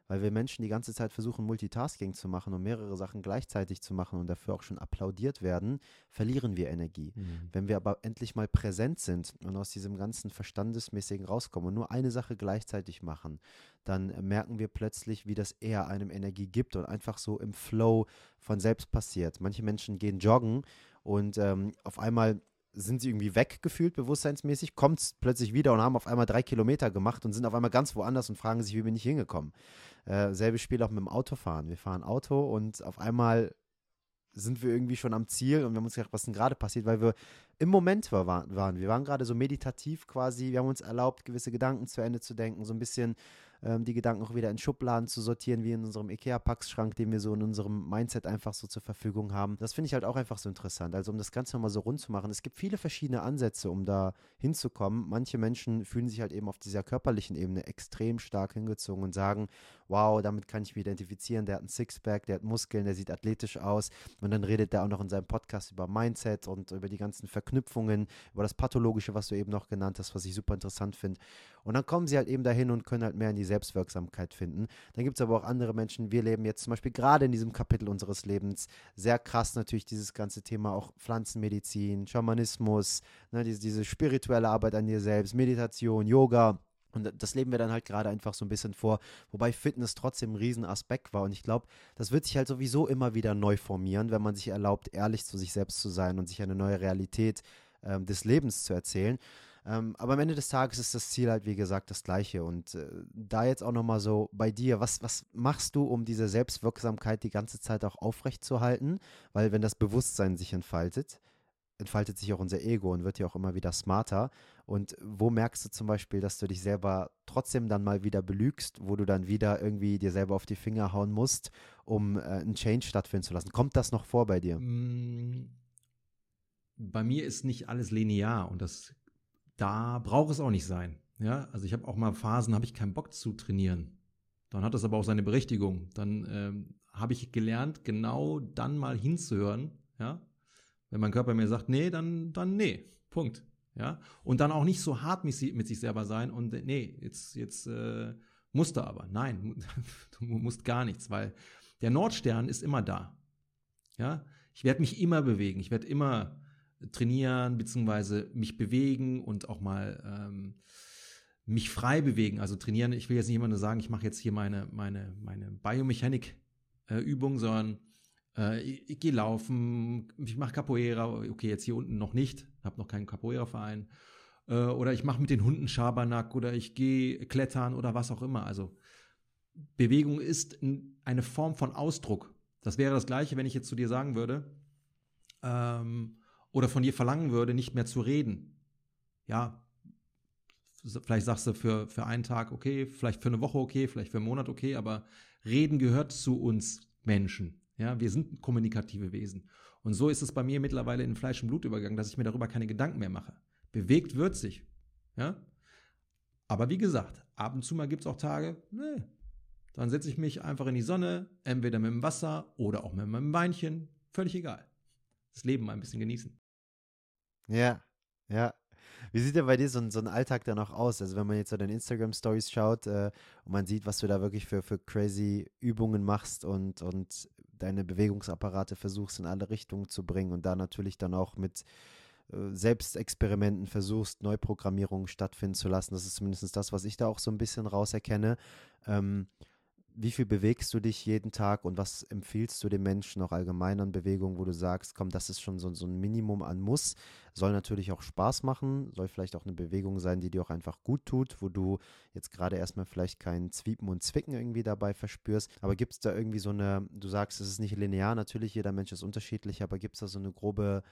Speaker 2: weil wir Menschen die ganze Zeit versuchen, Multitasking zu machen und mehrere Sachen gleichzeitig zu machen und dafür auch schon applaudiert werden, verlieren wir Energie. Mhm. Wenn wir aber endlich mal präsent sind und aus diesem ganzen Verstandesmäßigen rauskommen und nur eine Sache gleichzeitig machen, dann merken wir plötzlich, wie das eher einem Energie gibt und einfach so im Flow von selbst passiert. Manche Menschen gehen joggen und ähm, auf einmal sind sie irgendwie weggefühlt, bewusstseinsmäßig, kommt plötzlich wieder und haben auf einmal drei Kilometer gemacht und sind auf einmal ganz woanders und fragen sich, wie bin ich hingekommen. Äh, selbes Spiel auch mit dem Autofahren. Wir fahren Auto und auf einmal sind wir irgendwie schon am Ziel und wir haben uns gedacht, was denn gerade passiert, weil wir im Moment war, waren. Wir waren gerade so meditativ quasi, wir haben uns erlaubt, gewisse Gedanken zu Ende zu denken, so ein bisschen ähm, die Gedanken auch wieder in Schubladen zu sortieren, wie in unserem IKEA-Packschrank, den wir so in unserem Mindset einfach so zur Verfügung haben. Das finde ich halt auch einfach so interessant. Also um das Ganze nochmal so rund zu machen. Es gibt viele verschiedene Ansätze, um da hinzukommen. Manche Menschen fühlen sich halt eben auf dieser körperlichen Ebene extrem stark hingezogen und sagen, wow, damit kann ich mich identifizieren, der hat ein Sixpack, der hat Muskeln, der sieht athletisch aus. Und dann redet er auch noch in seinem Podcast über Mindset und über die ganzen Verknüpfungen, über das Pathologische, was du eben noch genannt hast, was ich super interessant finde. Und dann kommen sie halt eben dahin und können halt mehr in die Selbstwirksamkeit finden. Dann gibt es aber auch andere Menschen, wir leben jetzt zum Beispiel gerade in diesem Kapitel unseres Lebens sehr krass natürlich dieses ganze Thema auch Pflanzenmedizin, Schamanismus, ne, diese, diese spirituelle Arbeit an dir selbst, Meditation, Yoga. Und das leben wir dann halt gerade einfach so ein bisschen vor, wobei Fitness trotzdem ein Riesenaspekt war. Und ich glaube, das wird sich halt sowieso immer wieder neu formieren, wenn man sich erlaubt, ehrlich zu sich selbst zu sein und sich eine neue Realität ähm, des Lebens zu erzählen. Ähm, aber am Ende des Tages ist das Ziel halt, wie gesagt, das gleiche. Und äh, da jetzt auch nochmal so bei dir, was, was machst du, um diese Selbstwirksamkeit die ganze Zeit auch aufrechtzuerhalten? Weil wenn das Bewusstsein sich entfaltet, entfaltet sich auch unser Ego und wird ja auch immer wieder smarter. Und wo merkst du zum Beispiel, dass du dich selber trotzdem dann mal wieder belügst, wo du dann wieder irgendwie dir selber auf die Finger hauen musst, um äh, einen Change stattfinden zu lassen? Kommt das noch vor bei dir? Mm,
Speaker 1: bei mir ist nicht alles linear und das da braucht es auch nicht sein. Ja, also ich habe auch mal Phasen, habe ich keinen Bock zu trainieren. Dann hat das aber auch seine Berechtigung. Dann ähm, habe ich gelernt, genau dann mal hinzuhören, ja, wenn mein Körper mir sagt, nee, dann, dann nee. Punkt. Ja. Und dann auch nicht so hart mit, sich selber sein und nee, jetzt, jetzt äh, musst du aber. Nein, *laughs* du musst gar nichts, weil der Nordstern ist immer da. Ja. Ich werde mich immer bewegen. Ich werde immer trainieren, beziehungsweise mich bewegen und auch mal ähm, mich frei bewegen. Also trainieren, ich will jetzt nicht immer nur sagen, ich mache jetzt hier meine, meine, meine Biomechanik-Übung, äh, sondern äh, ich, gehe laufen, ich mache Capoeira, okay, jetzt hier unten noch nicht, habe noch keinen Capoeira-Verein. Äh, oder ich mache mit den Hunden Schabernack oder ich gehe klettern oder was auch immer. Also Bewegung ist eine Form von Ausdruck. Das wäre das Gleiche, wenn ich jetzt zu dir sagen würde ähm, oder von dir verlangen würde, nicht mehr zu reden. Ja, vielleicht sagst du für, für einen Tag okay, vielleicht für eine Woche okay, vielleicht für einen Monat okay, aber Reden gehört zu uns Menschen. Ja, wir sind kommunikative Wesen. Und so ist es bei mir mittlerweile in Fleisch und Blut übergegangen, dass ich mir darüber keine Gedanken mehr mache. Bewegt wird sich. Ja? Aber wie gesagt, ab und zu mal gibt es auch Tage, nee, dann setze ich mich einfach in die Sonne, entweder mit dem Wasser oder auch mit meinem Weinchen. Völlig egal. Das Leben mal ein bisschen genießen.
Speaker 2: Ja, ja. Wie sieht denn bei dir so ein, so ein Alltag dann auch aus? Also wenn man jetzt so deine Instagram-Stories schaut äh, und man sieht, was du da wirklich für, für crazy Übungen machst und, und deine Bewegungsapparate versuchst in alle Richtungen zu bringen und da natürlich dann auch mit äh, Selbstexperimenten versuchst, Neuprogrammierungen stattfinden zu lassen. Das ist zumindest das, was ich da auch so ein bisschen rauserkenne. Ähm, wie viel bewegst du dich jeden Tag und was empfiehlst du den Menschen auch allgemein an Bewegung, wo du sagst, komm, das ist schon so, so ein Minimum an Muss, soll natürlich auch Spaß machen, soll vielleicht auch eine Bewegung sein, die dir auch einfach gut tut, wo du jetzt gerade erstmal vielleicht kein Zwiepen und Zwicken irgendwie dabei verspürst, aber gibt es da irgendwie so eine, du sagst, es ist nicht linear, natürlich jeder Mensch ist unterschiedlich, aber gibt es da so eine grobe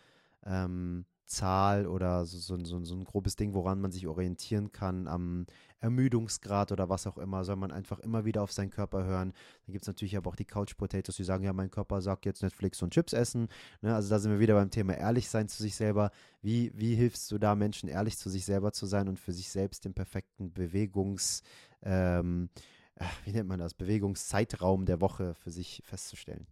Speaker 2: ähm, Zahl oder so, so, so, so, ein grobes Ding, woran man sich orientieren kann am Ermüdungsgrad oder was auch immer, soll man einfach immer wieder auf seinen Körper hören. Dann gibt es natürlich aber auch die Couch Potatoes, die sagen, ja, mein Körper sagt jetzt Netflix und Chips essen. Ne? Also da sind wir wieder beim Thema ehrlich sein zu sich selber. Wie, wie hilfst du da Menschen ehrlich zu sich selber zu sein und für sich selbst den perfekten Bewegungs, ähm, wie nennt man das, Bewegungszeitraum der Woche für sich festzustellen?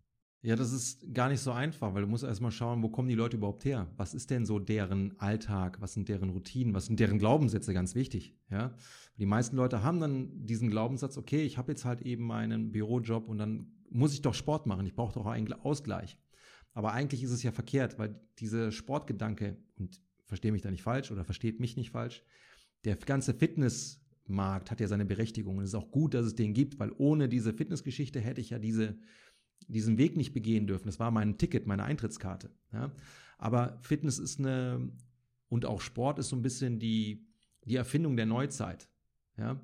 Speaker 1: Ja, das ist gar nicht so einfach, weil du musst erstmal schauen, wo kommen die Leute überhaupt her? Was ist denn so deren Alltag? Was sind deren Routinen? Was sind deren Glaubenssätze? Ganz wichtig, ja. Die meisten Leute haben dann diesen Glaubenssatz, okay, ich habe jetzt halt eben meinen Bürojob und dann muss ich doch Sport machen. Ich brauche doch einen Ausgleich. Aber eigentlich ist es ja verkehrt, weil dieser Sportgedanke, und verstehe mich da nicht falsch oder versteht mich nicht falsch, der ganze Fitnessmarkt hat ja seine Berechtigung. Und es ist auch gut, dass es den gibt, weil ohne diese Fitnessgeschichte hätte ich ja diese diesen Weg nicht begehen dürfen. Das war mein Ticket, meine Eintrittskarte. Ja. Aber Fitness ist eine und auch Sport ist so ein bisschen die, die Erfindung der Neuzeit. Ja.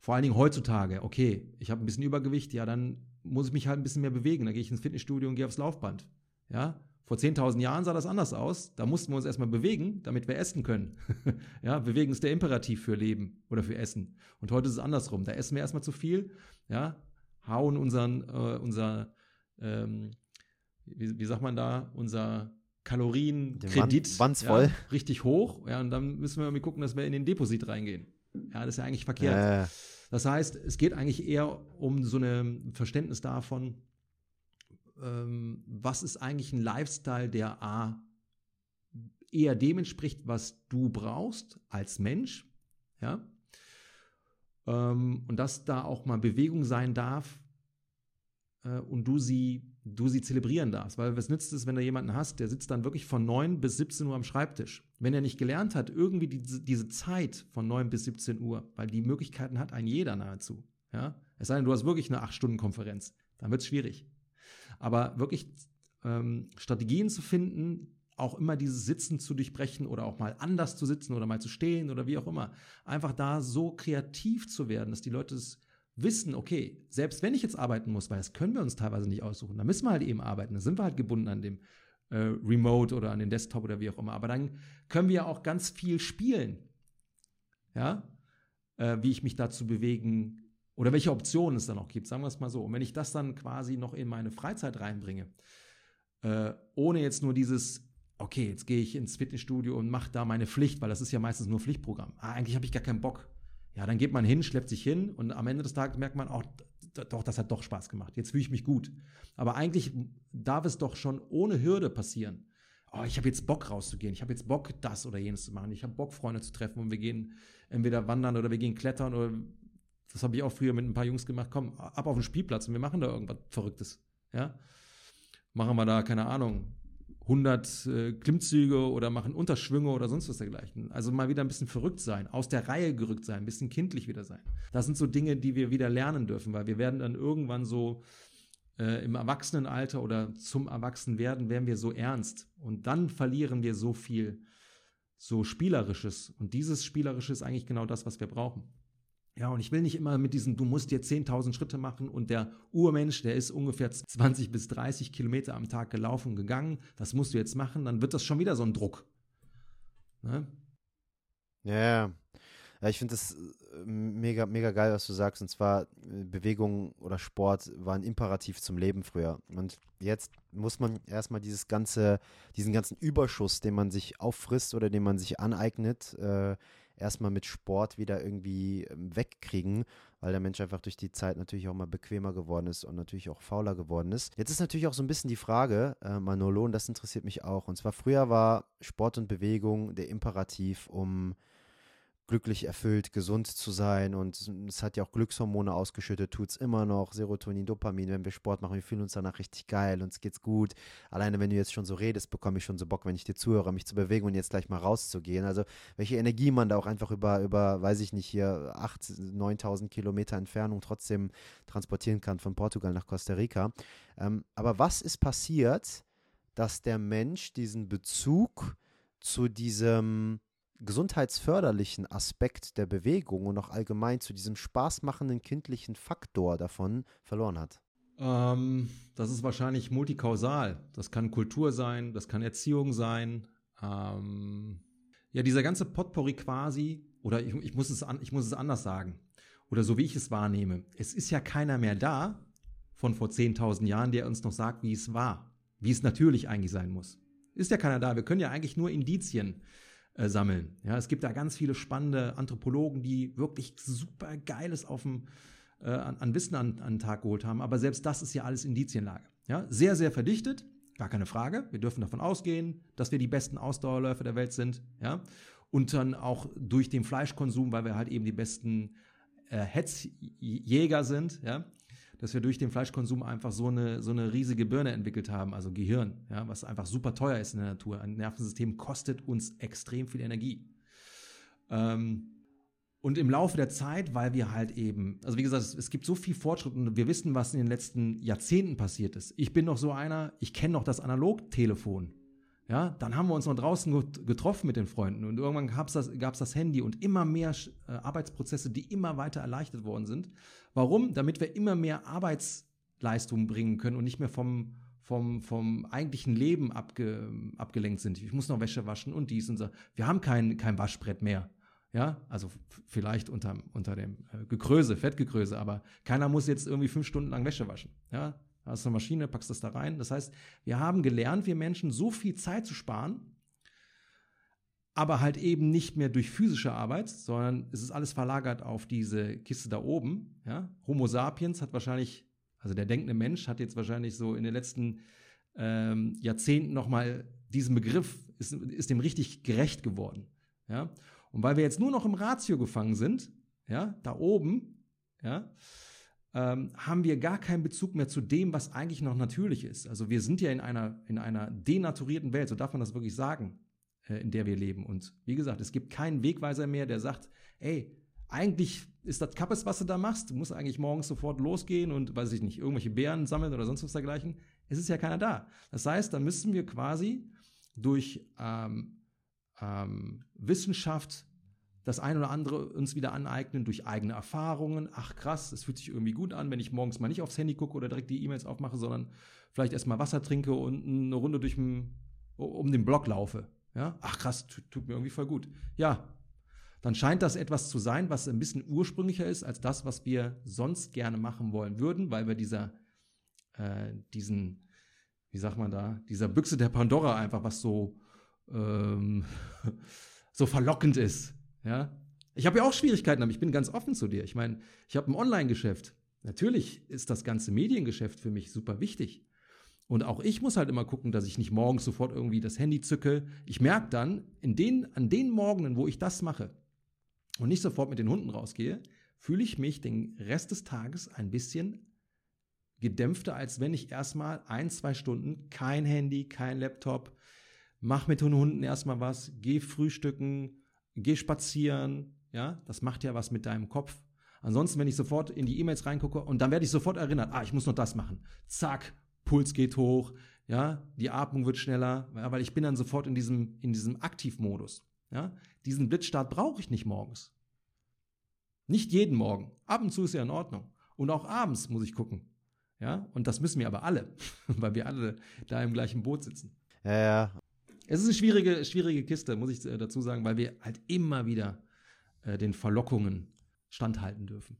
Speaker 1: Vor allen Dingen heutzutage, okay, ich habe ein bisschen Übergewicht, ja, dann muss ich mich halt ein bisschen mehr bewegen. Dann gehe ich ins Fitnessstudio und gehe aufs Laufband. Ja. Vor 10.000 Jahren sah das anders aus. Da mussten wir uns erstmal bewegen, damit wir essen können. *laughs* ja, bewegen ist der Imperativ für Leben oder für Essen. Und heute ist es andersrum. Da essen wir erstmal zu viel, ja, hauen unseren, äh, unser, ähm, wie, wie sagt man da, unser Kalorienkredit
Speaker 2: Wand, ja,
Speaker 1: richtig hoch. Ja, und dann müssen wir irgendwie gucken, dass wir in den Deposit reingehen. Ja, das ist ja eigentlich verkehrt. Äh. Das heißt, es geht eigentlich eher um so ein Verständnis davon, ähm, was ist eigentlich ein Lifestyle, der A eher dem entspricht, was du brauchst als Mensch, ja, ähm, und dass da auch mal Bewegung sein darf, und du sie, du sie zelebrieren darfst. Weil was nützt es, wenn du jemanden hast, der sitzt dann wirklich von 9 bis 17 Uhr am Schreibtisch. Wenn er nicht gelernt hat, irgendwie die, diese Zeit von 9 bis 17 Uhr, weil die Möglichkeiten hat ein jeder nahezu. Ja? Es sei denn, du hast wirklich eine 8-Stunden-Konferenz, dann wird es schwierig. Aber wirklich ähm, Strategien zu finden, auch immer dieses Sitzen zu durchbrechen oder auch mal anders zu sitzen oder mal zu stehen oder wie auch immer. Einfach da so kreativ zu werden, dass die Leute es wissen, okay, selbst wenn ich jetzt arbeiten muss, weil das können wir uns teilweise nicht aussuchen, dann müssen wir halt eben arbeiten, dann sind wir halt gebunden an dem äh, Remote oder an den Desktop oder wie auch immer. Aber dann können wir auch ganz viel spielen. Ja, äh, wie ich mich dazu bewegen oder welche Optionen es dann auch gibt, sagen wir es mal so. Und wenn ich das dann quasi noch in meine Freizeit reinbringe, äh, ohne jetzt nur dieses, okay, jetzt gehe ich ins Fitnessstudio und mache da meine Pflicht, weil das ist ja meistens nur Pflichtprogramm. Ah, eigentlich habe ich gar keinen Bock. Ja, dann geht man hin, schleppt sich hin und am Ende des Tages merkt man auch, doch, das hat doch Spaß gemacht. Jetzt fühle ich mich gut. Aber eigentlich darf es doch schon ohne Hürde passieren. Oh, ich habe jetzt Bock rauszugehen. Ich habe jetzt Bock, das oder jenes zu machen. Ich habe Bock, Freunde zu treffen und wir gehen entweder wandern oder wir gehen klettern oder das habe ich auch früher mit ein paar Jungs gemacht. Komm, ab auf den Spielplatz und wir machen da irgendwas Verrücktes. Ja, machen wir da keine Ahnung 100 äh, Klimmzüge oder machen Unterschwünge oder sonst was dergleichen. Also mal wieder ein bisschen verrückt sein, aus der Reihe gerückt sein, ein bisschen kindlich wieder sein. Das sind so Dinge, die wir wieder lernen dürfen, weil wir werden dann irgendwann so äh, im Erwachsenenalter oder zum Erwachsenwerden werden wir so ernst und dann verlieren wir so viel so Spielerisches. Und dieses Spielerische ist eigentlich genau das, was wir brauchen. Ja, und ich will nicht immer mit diesem, du musst dir 10.000 Schritte machen und der Urmensch, der ist ungefähr 20 bis 30 Kilometer am Tag gelaufen, gegangen, das musst du jetzt machen, dann wird das schon wieder so ein Druck.
Speaker 2: Ne? Ja, ja, ich finde das äh, mega, mega geil, was du sagst. Und zwar, äh, Bewegung oder Sport war ein Imperativ zum Leben früher. Und jetzt muss man erstmal dieses ganze, diesen ganzen Überschuss, den man sich auffrisst oder den man sich aneignet, äh, erstmal mit Sport wieder irgendwie ähm, wegkriegen, weil der Mensch einfach durch die Zeit natürlich auch mal bequemer geworden ist und natürlich auch fauler geworden ist. Jetzt ist natürlich auch so ein bisschen die Frage, äh, Manolo, und das interessiert mich auch. Und zwar früher war Sport und Bewegung der Imperativ, um glücklich erfüllt, gesund zu sein und es hat ja auch Glückshormone ausgeschüttet, tut es immer noch, Serotonin, Dopamin, wenn wir Sport machen, wir fühlen uns danach richtig geil, uns geht's gut. Alleine wenn du jetzt schon so redest, bekomme ich schon so Bock, wenn ich dir zuhöre, mich zu bewegen und jetzt gleich mal rauszugehen. Also welche Energie man da auch einfach über, über weiß ich nicht, hier 8.000, 9.000 Kilometer Entfernung trotzdem transportieren kann von Portugal nach Costa Rica. Ähm, aber was ist passiert, dass der Mensch diesen Bezug zu diesem gesundheitsförderlichen Aspekt der Bewegung und auch allgemein zu diesem spaßmachenden kindlichen Faktor davon verloren hat?
Speaker 1: Ähm, das ist wahrscheinlich multikausal. Das kann Kultur sein, das kann Erziehung sein. Ähm, ja, dieser ganze Potpourri quasi, oder ich, ich, muss es an, ich muss es anders sagen, oder so wie ich es wahrnehme, es ist ja keiner mehr da von vor 10.000 Jahren, der uns noch sagt, wie es war, wie es natürlich eigentlich sein muss. Ist ja keiner da. Wir können ja eigentlich nur Indizien äh, sammeln. Ja, es gibt da ganz viele spannende Anthropologen, die wirklich super Geiles auf dem, äh, an, an, Wissen an, an den Tag geholt haben. Aber selbst das ist ja alles Indizienlage. Ja, sehr, sehr verdichtet. Gar keine Frage. Wir dürfen davon ausgehen, dass wir die besten Ausdauerläufer der Welt sind. Ja, und dann auch durch den Fleischkonsum, weil wir halt eben die besten äh, Hetzjäger sind. Ja, dass wir durch den Fleischkonsum einfach so eine, so eine riesige Birne entwickelt haben, also Gehirn, ja, was einfach super teuer ist in der Natur. Ein Nervensystem kostet uns extrem viel Energie. Ähm, und im Laufe der Zeit, weil wir halt eben, also wie gesagt, es, es, gibt so viel Fortschritt und wir wissen, was in den letzten Jahrzehnten passiert ist. Ich bin noch so einer, ich kenne noch das Analogtelefon. Ja, dann haben wir uns noch draußen getroffen mit den Freunden und irgendwann gab es das, gab's das Handy und immer mehr äh, Arbeitsprozesse, die immer weiter erleichtert worden sind. Warum? Damit wir immer mehr Arbeitsleistung bringen können und nicht mehr vom, vom, vom eigentlichen Leben abge, abgelenkt sind. Ich muss noch Wäsche waschen und dies und so. Wir haben kein, kein Waschbrett mehr. Ja, also vielleicht unter, unter dem äh, Gekröse, Fettgekröse, aber keiner muss jetzt irgendwie fünf Stunden lang Wäsche waschen. Ja, hast eine Maschine, packst das da rein. Das heißt, wir haben gelernt, wir Menschen so viel Zeit zu sparen, aber halt eben nicht mehr durch physische Arbeit, sondern es ist alles verlagert auf diese Kiste da oben. Ja? Homo sapiens hat wahrscheinlich, also der denkende Mensch hat jetzt wahrscheinlich so in den letzten ähm, Jahrzehnten nochmal diesen Begriff, ist, ist dem richtig gerecht geworden. Ja? Und weil wir jetzt nur noch im Ratio gefangen sind, ja, da oben, ja, ähm, haben wir gar keinen Bezug mehr zu dem, was eigentlich noch natürlich ist. Also wir sind ja in einer, in einer denaturierten Welt, so darf man das wirklich sagen. Äh, in der wir leben. Und wie gesagt, es gibt keinen Wegweiser mehr, der sagt, ey, eigentlich ist das Kappes, was du da machst. Du musst eigentlich morgens sofort losgehen und, weiß ich nicht, irgendwelche Beeren sammeln oder sonst was dergleichen. Es ist ja keiner da. Das heißt, da müssen wir quasi durch ähm, ähm, Wissenschaft das eine oder andere uns wieder aneignen durch eigene Erfahrungen. Ach krass, es fühlt sich irgendwie gut an, wenn ich morgens mal nicht aufs Handy gucke oder direkt die E-Mails aufmache, sondern vielleicht erstmal Wasser trinke und eine Runde durch um den Block laufe. Ja, ach krass, tut mir irgendwie voll gut. Ja, dann scheint das etwas zu sein, was ein bisschen ursprünglicher ist als das, was wir sonst gerne machen wollen würden, weil wir dieser, äh, diesen, wie sagt man da, dieser Büchse der Pandora einfach was so, ähm, *laughs* so verlockend ist. Ja, ich habe ja auch Schwierigkeiten, aber ich bin ganz offen zu dir. Ich meine, ich habe ein Online-Geschäft. Natürlich ist das ganze Mediengeschäft für mich super wichtig. Und auch ich muss halt immer gucken, dass ich nicht morgens sofort irgendwie das Handy zücke. Ich merke dann, in den, an den Morgenen, wo ich das mache und nicht sofort mit den Hunden rausgehe, fühle ich mich den Rest des Tages ein bisschen gedämpfter, als wenn ich erstmal ein, zwei Stunden kein Handy, kein Laptop, mach mit den Hunden erstmal was, geh frühstücken, geh spazieren, ja, das macht ja was mit deinem Kopf. Ansonsten, wenn ich sofort in die E-Mails reingucke und dann werde ich sofort erinnert, ah, ich muss noch das machen. Zack, Puls geht hoch, ja, die Atmung wird schneller, ja, weil ich bin dann sofort in diesem, in diesem Aktivmodus. Ja, diesen Blitzstart brauche ich nicht morgens. Nicht jeden Morgen. Ab und zu ist ja in Ordnung. Und auch abends muss ich gucken. Ja, und das müssen wir aber alle, *laughs* weil wir alle da im gleichen Boot sitzen.
Speaker 2: Ja, ja.
Speaker 1: Es ist eine schwierige, schwierige Kiste, muss ich äh, dazu sagen, weil wir halt immer wieder äh, den Verlockungen standhalten dürfen.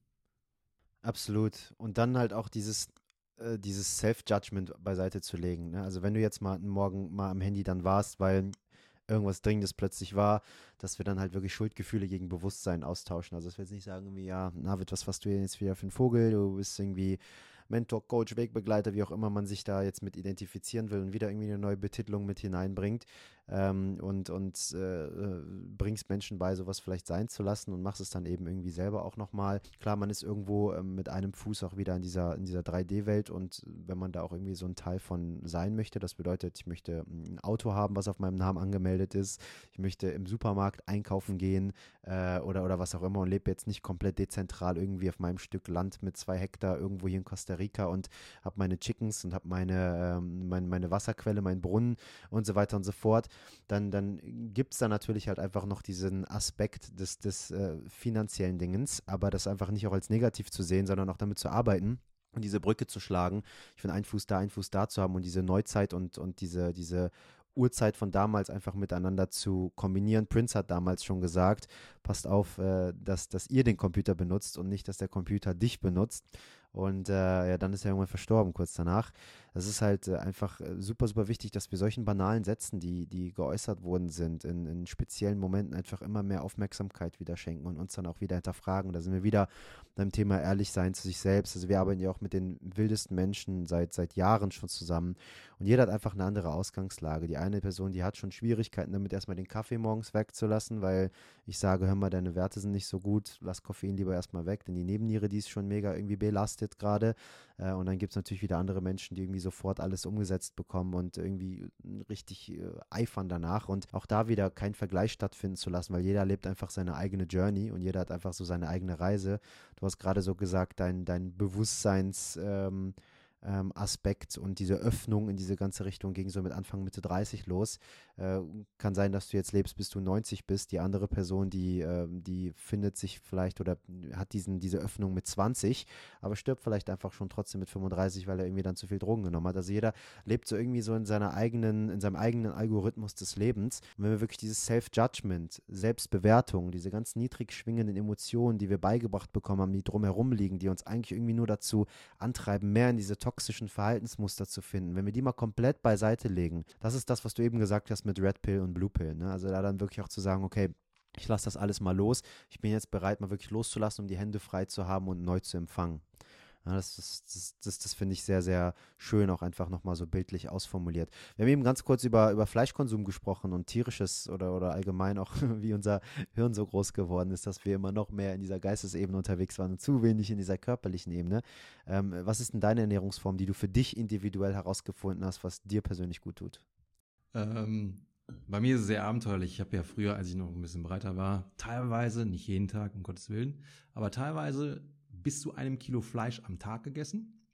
Speaker 2: Absolut. Und dann halt auch dieses, äh, dieses Self-Judgment beiseite zu legen. Ne? Also wenn du jetzt mal morgen mal am Handy dann warst, weil irgendwas Dringendes plötzlich war, dass wir dann halt wirklich Schuldgefühle gegen Bewusstsein austauschen. Also dass wir jetzt nicht sagen, irgendwie, ja, Navid, was warst du jetzt wieder für ein Vogel? Du bist irgendwie Mentor, Coach, Wegbegleiter, wie auch immer man sich da jetzt mit identifizieren will und wieder irgendwie eine neue Betitelung mit hineinbringt, ähm, und, und äh, äh, bringst Menschen bei, sowas vielleicht sein zu lassen und machst es dann eben irgendwie selber auch nochmal. Klar, man ist irgendwo ähm, mit einem Fuß auch wieder in dieser, in dieser 3D-Welt und wenn man da auch irgendwie so ein Teil von sein möchte, das bedeutet, ich möchte ein Auto haben, was auf meinem Namen angemeldet ist, ich möchte im Supermarkt einkaufen gehen äh, oder, oder was auch immer und lebe jetzt nicht komplett dezentral irgendwie auf meinem Stück Land mit zwei Hektar irgendwo hier in Costa Rica und habe meine Chickens und habe meine, ähm, mein, meine Wasserquelle, meinen Brunnen und so weiter und so fort dann, dann gibt es da natürlich halt einfach noch diesen Aspekt des, des äh, finanziellen Dingens, aber das einfach nicht auch als negativ zu sehen, sondern auch damit zu arbeiten und diese Brücke zu schlagen. Ich finde, einen Fuß da, einen Fuß da zu haben und diese Neuzeit und, und diese, diese Uhrzeit von damals einfach miteinander zu kombinieren. Prince hat damals schon gesagt, passt auf, äh, dass, dass ihr den Computer benutzt und nicht, dass der Computer dich benutzt. Und äh, ja, dann ist er irgendwann verstorben kurz danach. Das ist halt äh, einfach äh, super, super wichtig, dass wir solchen banalen Sätzen, die, die geäußert worden sind, in, in speziellen Momenten einfach immer mehr Aufmerksamkeit wieder schenken und uns dann auch wieder hinterfragen. Da sind wir wieder beim Thema ehrlich sein zu sich selbst. Also wir arbeiten ja auch mit den wildesten Menschen seit, seit Jahren schon zusammen. Und jeder hat einfach eine andere Ausgangslage. Die eine Person, die hat schon Schwierigkeiten damit, erstmal den Kaffee morgens wegzulassen, weil ich sage, hör mal, deine Werte sind nicht so gut, lass Koffein lieber erstmal weg, denn die Nebenniere, die ist schon mega irgendwie belastet gerade. Äh, und dann gibt es natürlich wieder andere Menschen, die irgendwie sofort alles umgesetzt bekommen und irgendwie richtig äh, eifern danach. Und auch da wieder kein Vergleich stattfinden zu lassen, weil jeder lebt einfach seine eigene Journey und jeder hat einfach so seine eigene Reise. Du hast gerade so gesagt, dein, dein Bewusstseins. Ähm, ähm, Aspekt und diese Öffnung in diese ganze Richtung ging so mit Anfang, Mitte 30 los. Äh, kann sein, dass du jetzt lebst, bis du 90 bist. Die andere Person, die, äh, die findet sich vielleicht oder hat diesen, diese Öffnung mit 20, aber stirbt vielleicht einfach schon trotzdem mit 35, weil er irgendwie dann zu viel Drogen genommen hat. Also jeder lebt so irgendwie so in seiner eigenen, in seinem eigenen Algorithmus des Lebens. Und wenn wir wirklich dieses Self-Judgment, Selbstbewertung, diese ganz niedrig schwingenden Emotionen, die wir beigebracht bekommen haben, die drumherum liegen, die uns eigentlich irgendwie nur dazu antreiben, mehr in diese toxischen Verhaltensmuster zu finden, wenn wir die mal komplett beiseite legen, das ist das, was du eben gesagt hast mit Red Pill und Blue Pill. Ne? Also da dann wirklich auch zu sagen, okay, ich lasse das alles mal los. Ich bin jetzt bereit, mal wirklich loszulassen, um die Hände frei zu haben und neu zu empfangen. Ja, das, das, das, das, das finde ich sehr, sehr schön, auch einfach nochmal so bildlich ausformuliert. Wir haben eben ganz kurz über, über Fleischkonsum gesprochen und tierisches oder, oder allgemein auch, *laughs* wie unser Hirn so groß geworden ist, dass wir immer noch mehr in dieser Geistesebene unterwegs waren und zu wenig in dieser körperlichen Ebene. Ähm, was ist denn deine Ernährungsform, die du für dich individuell herausgefunden hast, was dir persönlich gut tut?
Speaker 1: Ähm, bei mir ist es sehr abenteuerlich. Ich habe ja früher, als ich noch ein bisschen breiter war, teilweise, nicht jeden Tag, um Gottes Willen, aber teilweise bis zu einem Kilo Fleisch am Tag gegessen.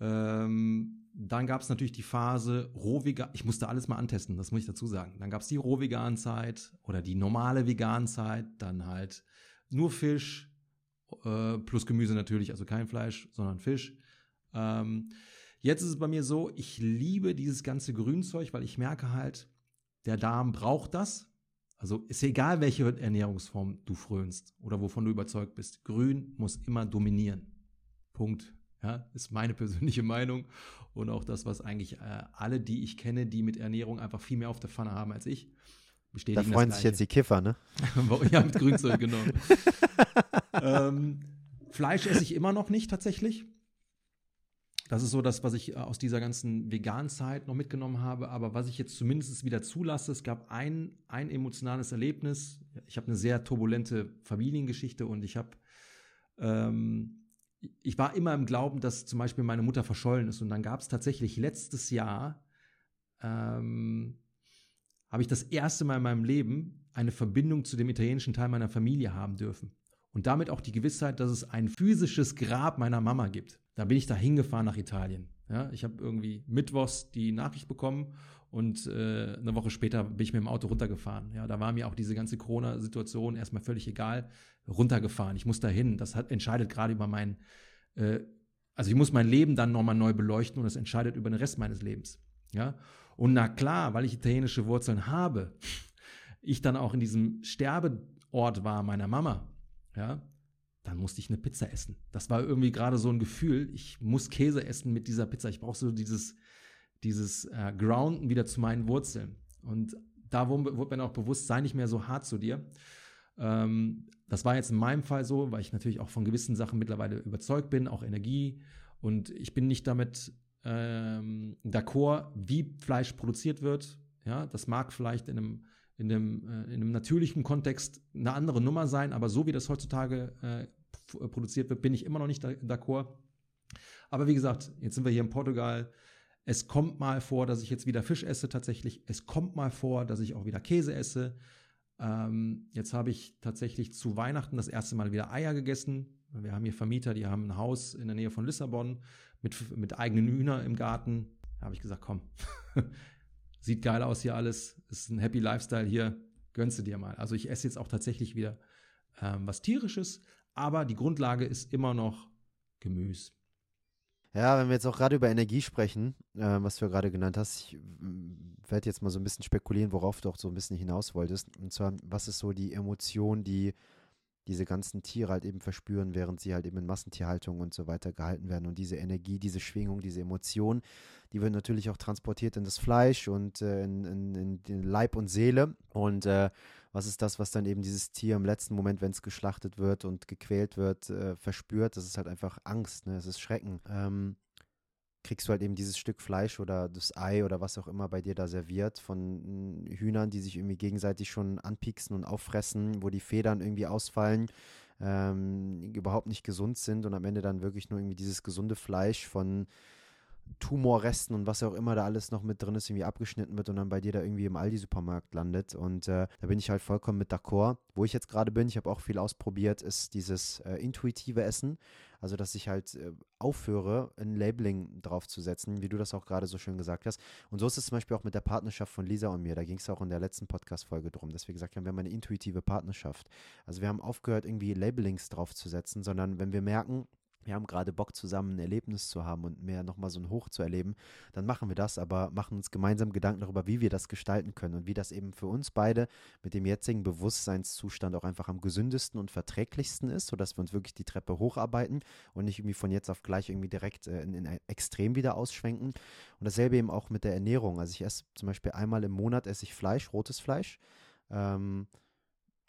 Speaker 1: Ähm, dann gab es natürlich die Phase Rohvegan. Ich musste alles mal antesten, das muss ich dazu sagen. Dann gab es die Rohvegan-Zeit oder die normale Vegan-Zeit, dann halt nur Fisch äh, plus Gemüse natürlich, also kein Fleisch, sondern Fisch. Ähm, jetzt ist es bei mir so, ich liebe dieses ganze Grünzeug, weil ich merke halt, der Darm braucht das. Also ist egal, welche Ernährungsform du frönst oder wovon du überzeugt bist. Grün muss immer dominieren. Punkt. Ja, ist meine *laughs* persönliche Meinung und auch das, was eigentlich äh, alle, die ich kenne, die mit Ernährung einfach viel mehr auf der Pfanne haben als ich,
Speaker 2: bestätigen. Da freuen sich jetzt die Kiffer, ne? *laughs*
Speaker 1: ja, mit Grünzeug, genau. *laughs* ähm, Fleisch esse ich immer noch nicht tatsächlich. Das ist so das, was ich äh, aus dieser ganzen Vegan-Zeit noch mitgenommen habe. Aber was ich jetzt zumindest wieder zulasse, es gab ein, ein emotionales Erlebnis. Ich habe eine sehr turbulente Familiengeschichte und ich habe, ähm, ich war immer im Glauben, dass zum Beispiel meine Mutter verschollen ist. Und dann gab es tatsächlich letztes Jahr, ähm, habe ich das erste Mal in meinem Leben eine Verbindung zu dem italienischen Teil meiner Familie haben dürfen. Und damit auch die Gewissheit, dass es ein physisches Grab meiner Mama gibt. Da bin ich da hingefahren nach Italien. Ja, ich habe irgendwie mittwochs die Nachricht bekommen und äh, eine Woche später bin ich mit dem Auto runtergefahren. Ja, da war mir auch diese ganze Corona-Situation erstmal völlig egal. Runtergefahren. Ich muss dahin. Das hat, entscheidet gerade über mein, äh, also ich muss mein Leben dann nochmal neu beleuchten und das entscheidet über den Rest meines Lebens. Ja, und na klar, weil ich italienische Wurzeln habe, ich dann auch in diesem Sterbeort war meiner Mama. Ja, dann musste ich eine Pizza essen. Das war irgendwie gerade so ein Gefühl, ich muss Käse essen mit dieser Pizza. Ich brauche so dieses, dieses äh, Grounden wieder zu meinen Wurzeln. Und da wurde mir auch bewusst, sei nicht mehr so hart zu dir. Ähm, das war jetzt in meinem Fall so, weil ich natürlich auch von gewissen Sachen mittlerweile überzeugt bin, auch Energie. Und ich bin nicht damit ähm, d'accord, wie Fleisch produziert wird. Ja, das mag vielleicht in einem in einem, äh, in einem natürlichen Kontext eine andere Nummer sein, aber so wie das heutzutage äh, produziert wird, bin ich immer noch nicht d'accord. Aber wie gesagt, jetzt sind wir hier in Portugal. Es kommt mal vor, dass ich jetzt wieder Fisch esse tatsächlich. Es kommt mal vor, dass ich auch wieder Käse esse. Ähm, jetzt habe ich tatsächlich zu Weihnachten das erste Mal wieder Eier gegessen. Wir haben hier Vermieter, die haben ein Haus in der Nähe von Lissabon mit, mit eigenen Hühner im Garten. Da habe ich gesagt, komm, *laughs* sieht geil aus hier alles, ist ein Happy Lifestyle hier, gönnst du dir mal. Also ich esse jetzt auch tatsächlich wieder ähm, was Tierisches, aber die Grundlage ist immer noch Gemüse.
Speaker 2: Ja, wenn wir jetzt auch gerade über Energie sprechen, äh, was du ja gerade genannt hast, ich werde jetzt mal so ein bisschen spekulieren, worauf du auch so ein bisschen hinaus wolltest. Und zwar, was ist so die Emotion, die diese ganzen Tiere halt eben verspüren, während sie halt eben in Massentierhaltung und so weiter gehalten werden. Und diese Energie, diese Schwingung, diese Emotion, die wird natürlich auch transportiert in das Fleisch und äh, in, in, in, Leib und Seele. Und äh, was ist das, was dann eben dieses Tier im letzten Moment, wenn es geschlachtet wird und gequält wird, äh, verspürt? Das ist halt einfach Angst, ne? Das ist Schrecken. Ähm, kriegst du halt eben dieses Stück Fleisch oder das Ei oder was auch immer bei dir da serviert von Hühnern, die sich irgendwie gegenseitig schon anpieksen und auffressen, wo die Federn irgendwie ausfallen, ähm, überhaupt nicht gesund sind und am Ende dann wirklich nur irgendwie dieses gesunde Fleisch von Tumorresten und was auch immer da alles noch mit drin ist, irgendwie abgeschnitten wird und dann bei dir da irgendwie im Aldi-Supermarkt landet. Und äh, da bin ich halt vollkommen mit d'accord. Wo ich jetzt gerade bin, ich habe auch viel ausprobiert, ist dieses äh, intuitive Essen. Also, dass ich halt äh, aufhöre, ein Labeling draufzusetzen, wie du das auch gerade so schön gesagt hast. Und so ist es zum Beispiel auch mit der Partnerschaft von Lisa und mir. Da ging es auch in der letzten Podcast-Folge drum, dass wir gesagt haben, wir haben eine intuitive Partnerschaft. Also, wir haben aufgehört, irgendwie Labelings draufzusetzen, sondern wenn wir merken, wir haben gerade Bock zusammen ein Erlebnis zu haben und mehr nochmal so ein Hoch zu erleben, dann machen wir das, aber machen uns gemeinsam Gedanken darüber, wie wir das gestalten können und wie das eben für uns beide mit dem jetzigen Bewusstseinszustand auch einfach am gesündesten und verträglichsten ist, sodass wir uns wirklich die Treppe hocharbeiten und nicht irgendwie von jetzt auf gleich irgendwie direkt äh, in, in ein Extrem wieder ausschwenken. Und dasselbe eben auch mit der Ernährung. Also ich esse zum Beispiel einmal im Monat esse ich Fleisch, rotes Fleisch. Ähm,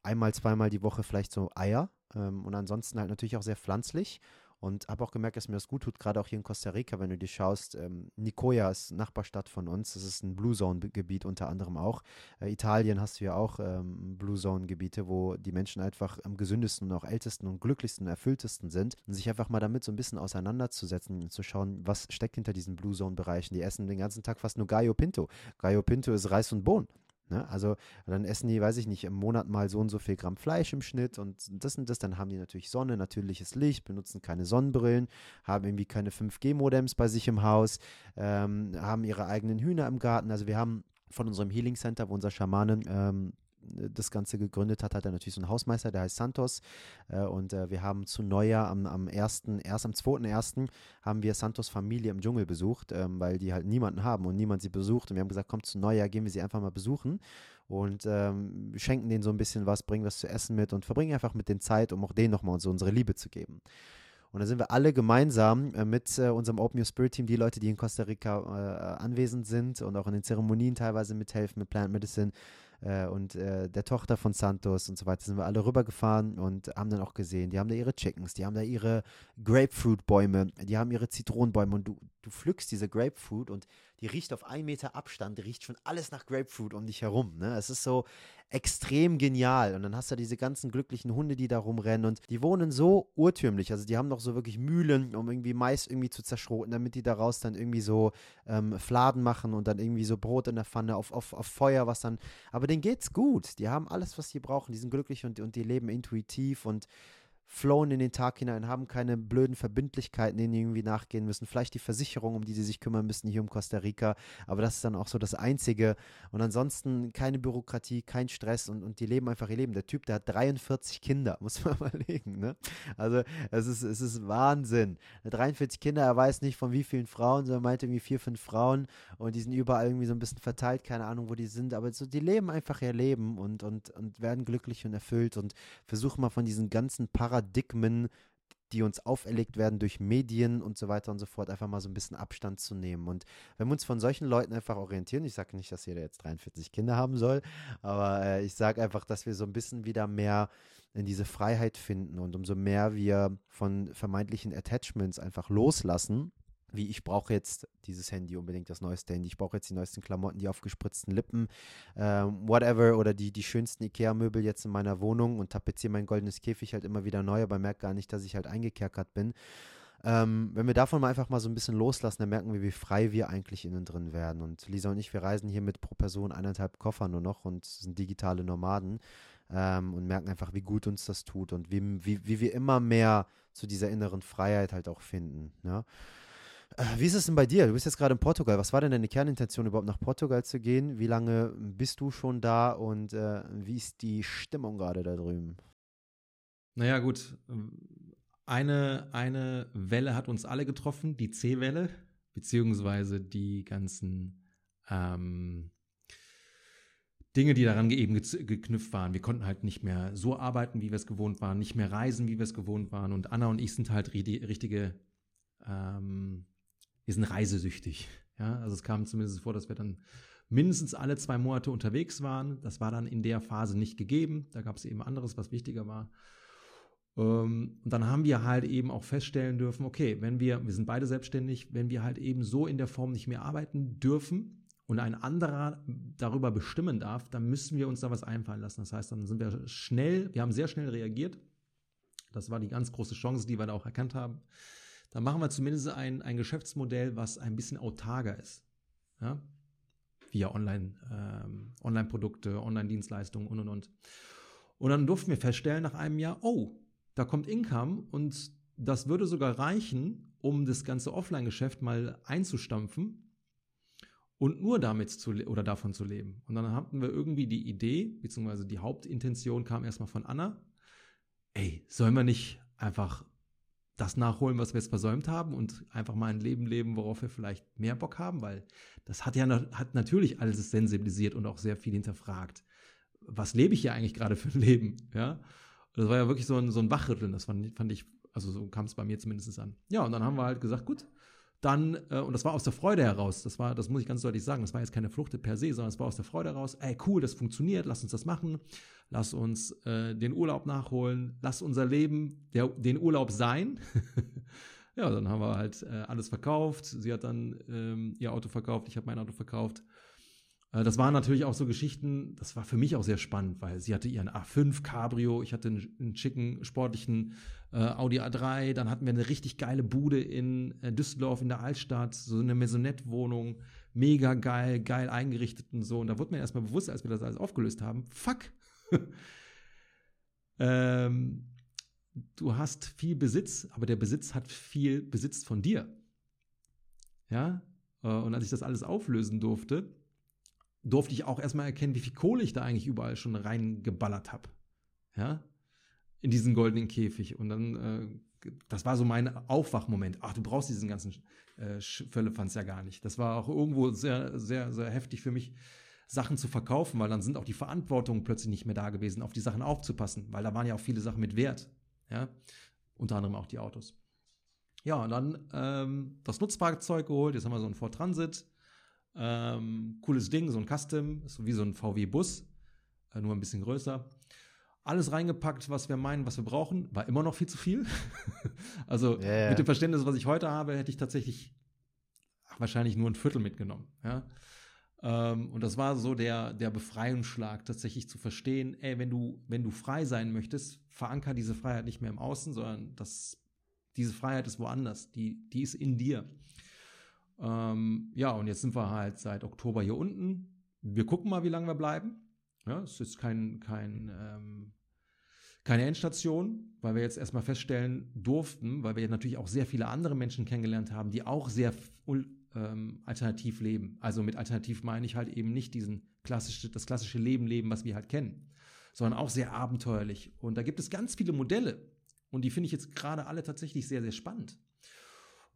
Speaker 2: einmal, zweimal die Woche vielleicht so Eier ähm, und ansonsten halt natürlich auch sehr pflanzlich. Und habe auch gemerkt, dass mir das gut tut, gerade auch hier in Costa Rica, wenn du dir schaust. Ähm, Nicoya ist Nachbarstadt von uns. Das ist ein Blue Zone-Gebiet unter anderem auch. Äh, Italien hast du ja auch ähm, Blue Zone-Gebiete, wo die Menschen einfach am gesündesten und auch ältesten und glücklichsten und erfülltesten sind. Und sich einfach mal damit so ein bisschen auseinanderzusetzen und zu schauen, was steckt hinter diesen Blue Zone-Bereichen. Die essen den ganzen Tag fast nur Gallo Pinto. Gallo Pinto ist Reis und Bohnen. Ne? Also dann essen die, weiß ich nicht, im Monat mal so und so viel Gramm Fleisch im Schnitt und das und das. Dann haben die natürlich Sonne, natürliches Licht, benutzen keine Sonnenbrillen, haben irgendwie keine 5G-Modems bei sich im Haus, ähm, haben ihre eigenen Hühner im Garten. Also wir haben von unserem Healing Center, wo unser Schamanen ähm, das Ganze gegründet hat, hat er natürlich so einen Hausmeister, der heißt Santos. Äh, und äh, wir haben zu Neujahr am, am 1., erst am 2.1. haben wir Santos Familie im Dschungel besucht, ähm, weil die halt niemanden haben und niemand sie besucht. Und wir haben gesagt, kommt zu Neujahr, gehen wir sie einfach mal besuchen und ähm, schenken denen so ein bisschen was, bringen was zu essen mit und verbringen einfach mit den Zeit, um auch denen nochmal so unsere Liebe zu geben. Und da sind wir alle gemeinsam äh, mit unserem Open Your Spirit Team, die Leute, die in Costa Rica äh, anwesend sind und auch in den Zeremonien teilweise mithelfen mit Plant Medicine, äh, und äh, der Tochter von Santos und so weiter sind wir alle rübergefahren und haben dann auch gesehen, die haben da ihre Chickens, die haben da ihre Grapefruit-Bäume, die haben ihre Zitronenbäume und du, du pflückst diese Grapefruit und die riecht auf einen Meter Abstand, die riecht schon alles nach Grapefruit um dich herum. Ne? Es ist so extrem genial. Und dann hast du diese ganzen glücklichen Hunde, die da rumrennen und die wohnen so urtümlich. Also die haben noch so wirklich Mühlen, um irgendwie Mais irgendwie zu zerschroten, damit die daraus dann irgendwie so ähm, Fladen machen und dann irgendwie so Brot in der Pfanne auf, auf, auf Feuer, was dann. Aber denen geht's gut. Die haben alles, was sie brauchen. Die sind glücklich und, und die leben intuitiv und flowen in den Tag hinein, haben keine blöden Verbindlichkeiten, denen irgendwie nachgehen müssen. Vielleicht die Versicherung, um die sie sich kümmern müssen hier um Costa Rica. Aber das ist dann auch so das Einzige. Und ansonsten keine Bürokratie, kein Stress und, und die leben einfach ihr Leben. Der Typ, der hat 43 Kinder, *laughs* muss man mal legen. Ne? Also es ist, es ist Wahnsinn. 43 Kinder, er weiß nicht von wie vielen Frauen, sondern meint irgendwie vier, fünf Frauen und die sind überall irgendwie so ein bisschen verteilt, keine Ahnung, wo die sind. Aber so, die leben einfach ihr Leben und, und, und werden glücklich und erfüllt und versuchen mal von diesen ganzen Paradigmen Paradigmen, die uns auferlegt werden durch Medien und so weiter und so fort, einfach mal so ein bisschen Abstand zu nehmen. Und wenn wir uns von solchen Leuten einfach orientieren, ich sage nicht, dass jeder jetzt 43 Kinder haben soll, aber äh, ich sage einfach, dass wir so ein bisschen wieder mehr in diese Freiheit finden und umso mehr wir von vermeintlichen Attachments einfach loslassen wie ich brauche jetzt dieses Handy unbedingt das neueste Handy, ich brauche jetzt die neuesten Klamotten, die aufgespritzten Lippen, ähm, whatever oder die, die schönsten Ikea-Möbel jetzt in meiner Wohnung und tapeziere mein goldenes Käfig halt immer wieder neu, aber merke gar nicht, dass ich halt eingekerkert bin. Ähm, wenn wir davon mal einfach mal so ein bisschen loslassen, dann merken wir, wie frei wir eigentlich innen drin werden. Und Lisa und ich, wir reisen hier mit pro Person eineinhalb Koffer nur noch und sind digitale Nomaden ähm, und merken einfach, wie gut uns das tut und wie, wie, wie wir immer mehr zu dieser inneren Freiheit halt auch finden. Ja? Äh, wie ist es denn bei dir? Du bist jetzt gerade in Portugal. Was war denn deine Kernintention, überhaupt nach Portugal zu gehen? Wie lange bist du schon da und äh, wie ist die Stimmung gerade da drüben?
Speaker 1: Naja, gut. Eine, eine Welle hat uns alle getroffen, die C-Welle, beziehungsweise die ganzen ähm, Dinge, die daran eben geknüpft waren. Wir konnten halt nicht mehr so arbeiten, wie wir es gewohnt waren, nicht mehr reisen, wie wir es gewohnt waren. Und Anna und ich sind halt richtige ähm, wir sind reisesüchtig. Ja, also es kam zumindest vor, dass wir dann mindestens alle zwei Monate unterwegs waren. Das war dann in der Phase nicht gegeben. Da gab es eben anderes, was wichtiger war. Ähm, und dann haben wir halt eben auch feststellen dürfen, okay, wenn wir, wir sind beide selbstständig, wenn wir halt eben so in der Form nicht mehr arbeiten dürfen und ein anderer darüber bestimmen darf, dann müssen wir uns da was einfallen lassen. Das heißt, dann sind wir schnell, wir haben sehr schnell reagiert. Das war die ganz große Chance, die wir da auch erkannt haben dann machen wir zumindest ein, ein Geschäftsmodell, was ein bisschen autarker ist. Ja? Via Online, ähm, Online-Produkte, Online-Dienstleistungen und und und. Und dann durften wir feststellen nach einem Jahr, oh, da kommt Income und das würde sogar reichen, um das ganze Offline-Geschäft mal einzustampfen und nur damit zu oder davon zu leben. Und dann hatten wir irgendwie die Idee, beziehungsweise die Hauptintention kam erstmal von Anna. Ey, sollen wir nicht einfach das nachholen, was wir jetzt versäumt haben und einfach mal ein Leben leben, worauf wir vielleicht mehr Bock haben, weil das hat ja hat natürlich alles sensibilisiert und auch sehr viel hinterfragt. Was lebe ich hier eigentlich gerade für ein Leben? Ja, und das war ja wirklich so ein, so ein Wachrütteln. Das fand, fand ich, also so kam es bei mir zumindest an. Ja, und dann haben wir halt gesagt, gut, dann, äh, und das war aus der Freude heraus, das war, das muss ich ganz deutlich sagen, das war jetzt keine Flucht per se, sondern es war aus der Freude heraus, ey, cool, das funktioniert, lass uns das machen lass uns äh, den Urlaub nachholen, lass unser Leben der, den Urlaub sein. *laughs* ja, dann haben wir halt äh, alles verkauft. Sie hat dann ähm, ihr Auto verkauft, ich habe mein Auto verkauft. Äh, das waren natürlich auch so Geschichten, das war für mich auch sehr spannend, weil sie hatte ihren A5 Cabrio, ich hatte einen, einen schicken, sportlichen äh, Audi A3, dann hatten wir eine richtig geile Bude in äh, Düsseldorf in der Altstadt, so eine Maisonette-Wohnung, mega geil, geil eingerichtet und so. Und da wurde mir erstmal bewusst, als wir das alles aufgelöst haben, fuck, *laughs* ähm, du hast viel Besitz, aber der Besitz hat viel Besitz von dir. Ja, äh, und als ich das alles auflösen durfte, durfte ich auch erstmal erkennen, wie viel Kohle ich da eigentlich überall schon reingeballert habe. Ja, in diesen goldenen Käfig. Und dann, äh, das war so mein Aufwachmoment. Ach, du brauchst diesen ganzen äh, ja gar nicht. Das war auch irgendwo sehr, sehr, sehr heftig für mich, Sachen zu verkaufen, weil dann sind auch die Verantwortungen plötzlich nicht mehr da gewesen, auf die Sachen aufzupassen, weil da waren ja auch viele Sachen mit Wert, ja, unter anderem auch die Autos. Ja, und dann ähm, das Nutzfahrzeug geholt, jetzt haben wir so ein Ford Transit, ähm, cooles Ding, so ein Custom, ist so wie so ein VW-Bus, äh, nur ein bisschen größer. Alles reingepackt, was wir meinen, was wir brauchen, war immer noch viel zu viel. *laughs* also yeah. mit dem Verständnis, was ich heute habe, hätte ich tatsächlich ach, wahrscheinlich nur ein Viertel mitgenommen. Ja? Ähm, und das war so der, der Befreiungsschlag, tatsächlich zu verstehen, ey, wenn du, wenn du frei sein möchtest, veranker diese Freiheit nicht mehr im Außen, sondern das, diese Freiheit ist woanders, die, die ist in dir. Ähm, ja, und jetzt sind wir halt seit Oktober hier unten. Wir gucken mal, wie lange wir bleiben. Ja, es ist kein, kein, ähm, Keine Endstation, weil wir jetzt erstmal feststellen durften, weil wir natürlich auch sehr viele andere Menschen kennengelernt haben, die auch sehr ähm, alternativ leben. Also mit alternativ meine ich halt eben nicht diesen klassische, das klassische Leben leben, was wir halt kennen, sondern auch sehr abenteuerlich. Und da gibt es ganz viele Modelle. Und die finde ich jetzt gerade alle tatsächlich sehr, sehr spannend.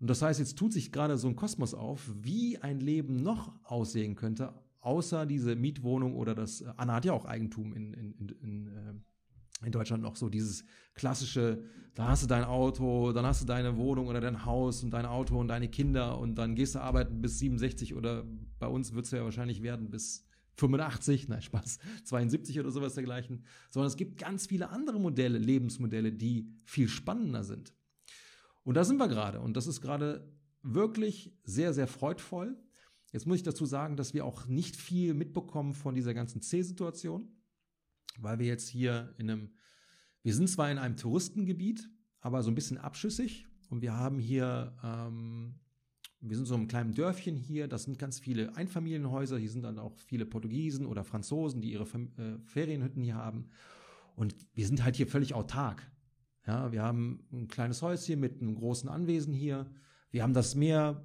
Speaker 1: Und das heißt, jetzt tut sich gerade so ein Kosmos auf, wie ein Leben noch aussehen könnte, außer diese Mietwohnung oder das, äh, Anna hat ja auch Eigentum in, in, in, in, äh, in Deutschland noch so dieses klassische, da hast du dein Auto, dann hast du deine Wohnung oder dein Haus und dein Auto und deine Kinder und dann gehst du arbeiten bis 67 oder bei uns wird es ja wahrscheinlich werden bis 85, nein, Spaß, *laughs* 72 oder sowas dergleichen, sondern es gibt ganz viele andere Modelle, Lebensmodelle, die viel spannender sind. Und da sind wir gerade. Und das ist gerade wirklich sehr, sehr freudvoll. Jetzt muss ich dazu sagen, dass wir auch nicht viel mitbekommen von dieser ganzen C-Situation, weil wir jetzt hier in einem, wir sind zwar in einem Touristengebiet, aber so ein bisschen abschüssig. Und wir haben hier ähm, wir sind so einem kleinen Dörfchen hier, das sind ganz viele Einfamilienhäuser, hier sind dann auch viele Portugiesen oder Franzosen, die ihre äh, Ferienhütten hier haben. Und wir sind halt hier völlig autark. Ja, wir haben ein kleines Häuschen mit einem großen Anwesen hier. Wir haben das Meer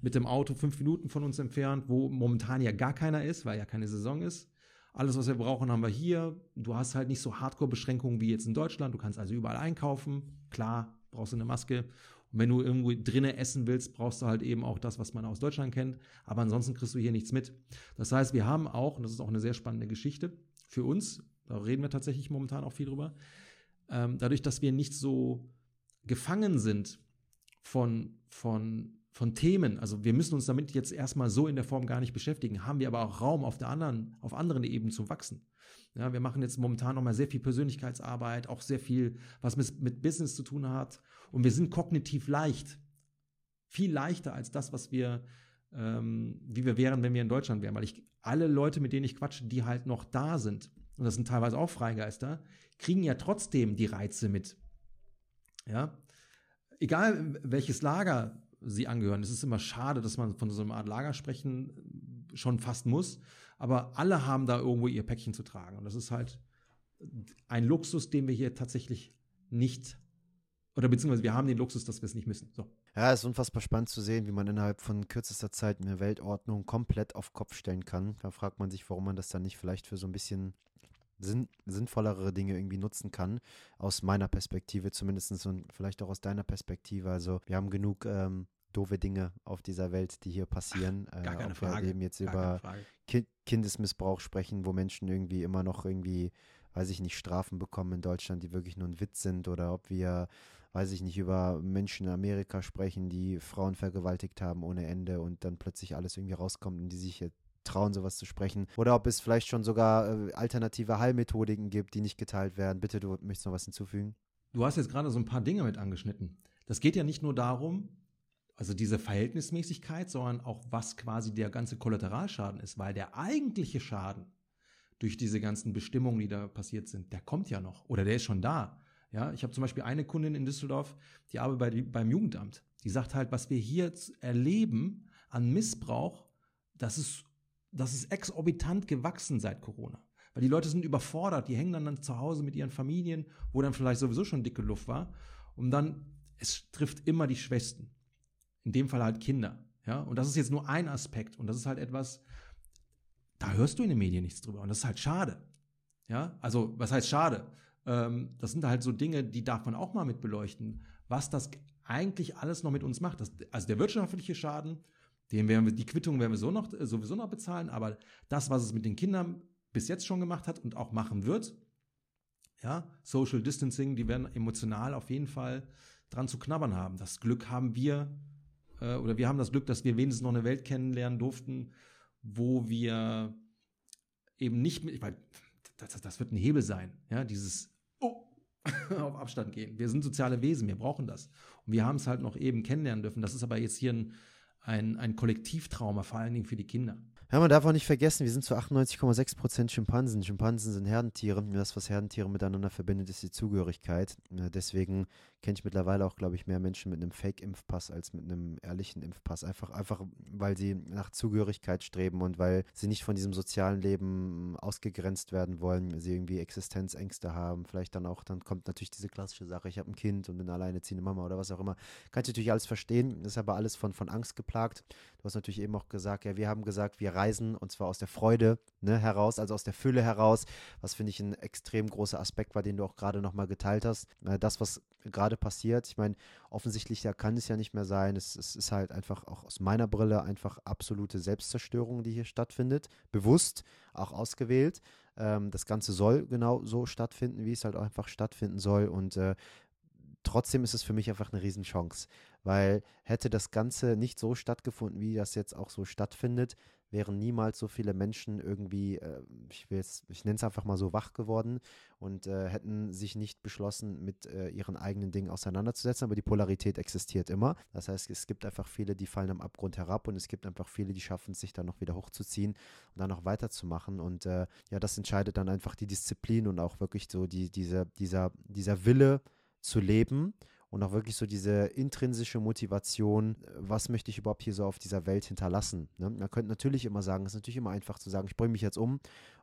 Speaker 1: mit dem Auto fünf Minuten von uns entfernt, wo momentan ja gar keiner ist, weil ja keine Saison ist. Alles, was wir brauchen, haben wir hier. Du hast halt nicht so Hardcore-Beschränkungen wie jetzt in Deutschland. Du kannst also überall einkaufen. Klar, brauchst du eine Maske. Und wenn du irgendwo drinnen essen willst, brauchst du halt eben auch das, was man aus Deutschland kennt. Aber ansonsten kriegst du hier nichts mit. Das heißt, wir haben auch, und das ist auch eine sehr spannende Geschichte für uns, da reden wir tatsächlich momentan auch viel drüber, ähm, dadurch, dass wir nicht so gefangen sind von, von, von Themen, also wir müssen uns damit jetzt erstmal so in der Form gar nicht beschäftigen, haben wir aber auch Raum auf der anderen, auf anderen Ebenen zu wachsen. Ja, wir machen jetzt momentan nochmal sehr viel Persönlichkeitsarbeit, auch sehr viel, was mit, mit Business zu tun hat. Und wir sind kognitiv leicht. Viel leichter als das, was wir, ähm, wie wir wären, wenn wir in Deutschland wären. Weil ich, alle Leute, mit denen ich quatsche, die halt noch da sind, und das sind teilweise auch Freigeister, kriegen ja trotzdem die Reize mit. Ja. Egal welches Lager sie angehören. Es ist immer schade, dass man von so einer Art Lager sprechen schon fast muss. Aber alle haben da irgendwo ihr Päckchen zu tragen. Und das ist halt ein Luxus, den wir hier tatsächlich nicht, oder beziehungsweise wir haben den Luxus, dass wir es nicht müssen. So.
Speaker 2: Ja, es ist unfassbar spannend zu sehen, wie man innerhalb von kürzester Zeit eine Weltordnung komplett auf Kopf stellen kann. Da fragt man sich, warum man das dann nicht vielleicht für so ein bisschen sinn sinnvollere Dinge irgendwie nutzen kann, aus meiner Perspektive zumindest und vielleicht auch aus deiner Perspektive. Also wir haben genug ähm, doofe Dinge auf dieser Welt, die hier passieren.
Speaker 1: Ach, gar keine
Speaker 2: ob
Speaker 1: Frage.
Speaker 2: wir eben jetzt über Ki Kindesmissbrauch sprechen, wo Menschen irgendwie immer noch irgendwie, weiß ich nicht, Strafen bekommen in Deutschland, die wirklich nur ein Witz sind, oder ob wir, weiß ich nicht, über Menschen in Amerika sprechen, die Frauen vergewaltigt haben ohne Ende und dann plötzlich alles irgendwie rauskommt und die sich trauen, sowas zu sprechen. Oder ob es vielleicht schon sogar äh, alternative Heilmethodiken gibt, die nicht geteilt werden. Bitte, du möchtest noch was hinzufügen?
Speaker 1: Du hast jetzt gerade so ein paar Dinge mit angeschnitten. Das geht ja nicht nur darum, also diese Verhältnismäßigkeit, sondern auch was quasi der ganze Kollateralschaden ist, weil der eigentliche Schaden durch diese ganzen Bestimmungen, die da passiert sind, der kommt ja noch oder der ist schon da. Ja, ich habe zum Beispiel eine Kundin in Düsseldorf, die arbeitet bei, beim Jugendamt. Die sagt halt, was wir hier erleben an Missbrauch, das ist, das ist exorbitant gewachsen seit Corona. Weil die Leute sind überfordert, die hängen dann, dann zu Hause mit ihren Familien, wo dann vielleicht sowieso schon dicke Luft war. Und dann, es trifft immer die Schwächsten. In dem Fall halt Kinder. Ja, und das ist jetzt nur ein Aspekt. Und das ist halt etwas, da hörst du in den Medien nichts drüber. Und das ist halt schade. Ja, also, was heißt schade? Ähm, das sind halt so Dinge, die darf man auch mal mit beleuchten, was das eigentlich alles noch mit uns macht. Das, also der wirtschaftliche Schaden, den werden wir, die Quittung werden wir so noch, sowieso noch bezahlen, aber das, was es mit den Kindern bis jetzt schon gemacht hat und auch machen wird, ja, Social Distancing, die werden emotional auf jeden Fall dran zu knabbern haben. Das Glück haben wir äh, oder wir haben das Glück, dass wir wenigstens noch eine Welt kennenlernen durften, wo wir eben nicht mit, weil das, das wird ein Hebel sein, ja, dieses oh, *laughs* auf Abstand gehen. Wir sind soziale Wesen, wir brauchen das. Und wir haben es halt noch eben kennenlernen dürfen. Das ist aber jetzt hier ein, ein, ein Kollektivtrauma, vor allen Dingen für die Kinder.
Speaker 2: Ja, man darf auch nicht vergessen, wir sind zu 98,6 Prozent Schimpansen. Schimpansen sind Herdentiere. Das, was Herdentiere miteinander verbindet, ist die Zugehörigkeit. Deswegen kenne ich mittlerweile auch, glaube ich, mehr Menschen mit einem Fake-Impfpass als mit einem ehrlichen Impfpass. Einfach, einfach, weil sie nach Zugehörigkeit streben und weil sie nicht von diesem sozialen Leben ausgegrenzt werden wollen, sie irgendwie Existenzängste haben. Vielleicht dann auch, dann kommt natürlich diese klassische Sache, ich habe ein Kind und bin alleineziehende Mama oder was auch immer. Kann ich natürlich alles verstehen. Ist aber alles von, von Angst geplagt. Du hast natürlich eben auch gesagt, ja, wir haben gesagt, wir reisen und zwar aus der Freude ne, heraus, also aus der Fülle heraus, was finde ich ein extrem großer Aspekt war, den du auch gerade nochmal geteilt hast. Äh, das, was gerade passiert, ich meine, offensichtlich ja, kann es ja nicht mehr sein. Es, es ist halt einfach auch aus meiner Brille einfach absolute Selbstzerstörung, die hier stattfindet. Bewusst, auch ausgewählt. Ähm, das Ganze soll genau so stattfinden, wie es halt auch einfach stattfinden soll. Und äh, trotzdem ist es für mich einfach eine Riesenchance, weil hätte das Ganze nicht so stattgefunden, wie das jetzt auch so stattfindet, wären niemals so viele Menschen irgendwie, äh, ich, ich nenne es einfach mal so, wach geworden und äh, hätten sich nicht beschlossen, mit äh, ihren eigenen Dingen auseinanderzusetzen. Aber die Polarität existiert immer. Das heißt, es gibt einfach viele, die fallen am Abgrund herab und es gibt einfach viele, die schaffen es, sich dann noch wieder hochzuziehen und dann noch weiterzumachen. Und äh, ja, das entscheidet dann einfach die Disziplin und auch wirklich so die, diese, dieser, dieser Wille, zu leben und auch wirklich so diese intrinsische Motivation, was möchte ich überhaupt hier so auf dieser Welt hinterlassen. Ne? Man könnte natürlich immer sagen, es ist natürlich immer einfach zu sagen, ich bringe mich jetzt um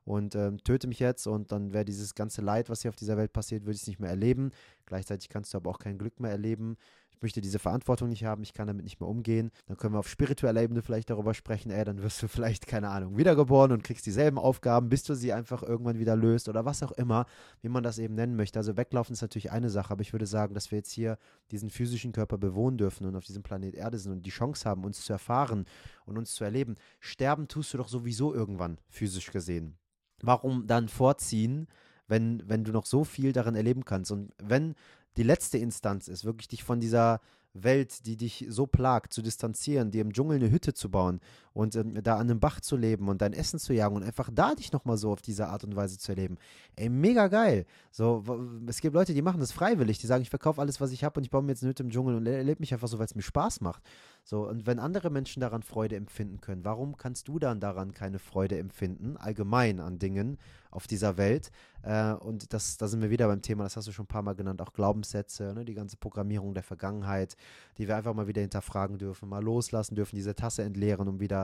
Speaker 2: und ähm, töte mich jetzt und dann wäre dieses ganze Leid, was hier auf dieser Welt passiert, würde ich nicht mehr erleben. Gleichzeitig kannst du aber auch kein Glück mehr erleben ich möchte diese Verantwortung nicht haben, ich kann damit nicht mehr umgehen. Dann können wir auf spiritueller Ebene vielleicht darüber sprechen, ey, dann wirst du vielleicht, keine Ahnung, wiedergeboren und kriegst dieselben Aufgaben, bis du sie einfach irgendwann wieder löst oder was auch immer, wie man das eben nennen möchte. Also weglaufen ist natürlich eine Sache, aber ich würde sagen, dass wir jetzt hier diesen physischen Körper bewohnen dürfen und auf diesem Planet Erde sind und die Chance haben, uns zu erfahren und uns zu erleben. Sterben tust du doch sowieso irgendwann, physisch gesehen. Warum dann vorziehen, wenn, wenn du noch so viel darin erleben kannst? Und wenn die letzte Instanz ist, wirklich dich von dieser Welt, die dich so plagt, zu distanzieren, dir im Dschungel eine Hütte zu bauen und ähm, da an einem Bach zu leben und dein Essen zu jagen und einfach da dich nochmal so auf diese Art und Weise zu erleben. Ey, mega geil. So, es gibt Leute, die machen das freiwillig, die sagen, ich verkaufe alles, was ich habe und ich baue mir jetzt eine Hütte im Dschungel und erlebe mich einfach so, weil es mir Spaß macht. So, und wenn andere Menschen daran Freude empfinden können, warum kannst du dann daran keine Freude empfinden, allgemein an Dingen auf dieser Welt? Äh, und das, da sind wir wieder beim Thema, das hast du schon ein paar Mal genannt, auch Glaubenssätze, ne, die ganze Programmierung der Vergangenheit, die wir einfach mal wieder hinterfragen dürfen, mal loslassen dürfen, diese Tasse entleeren, um wieder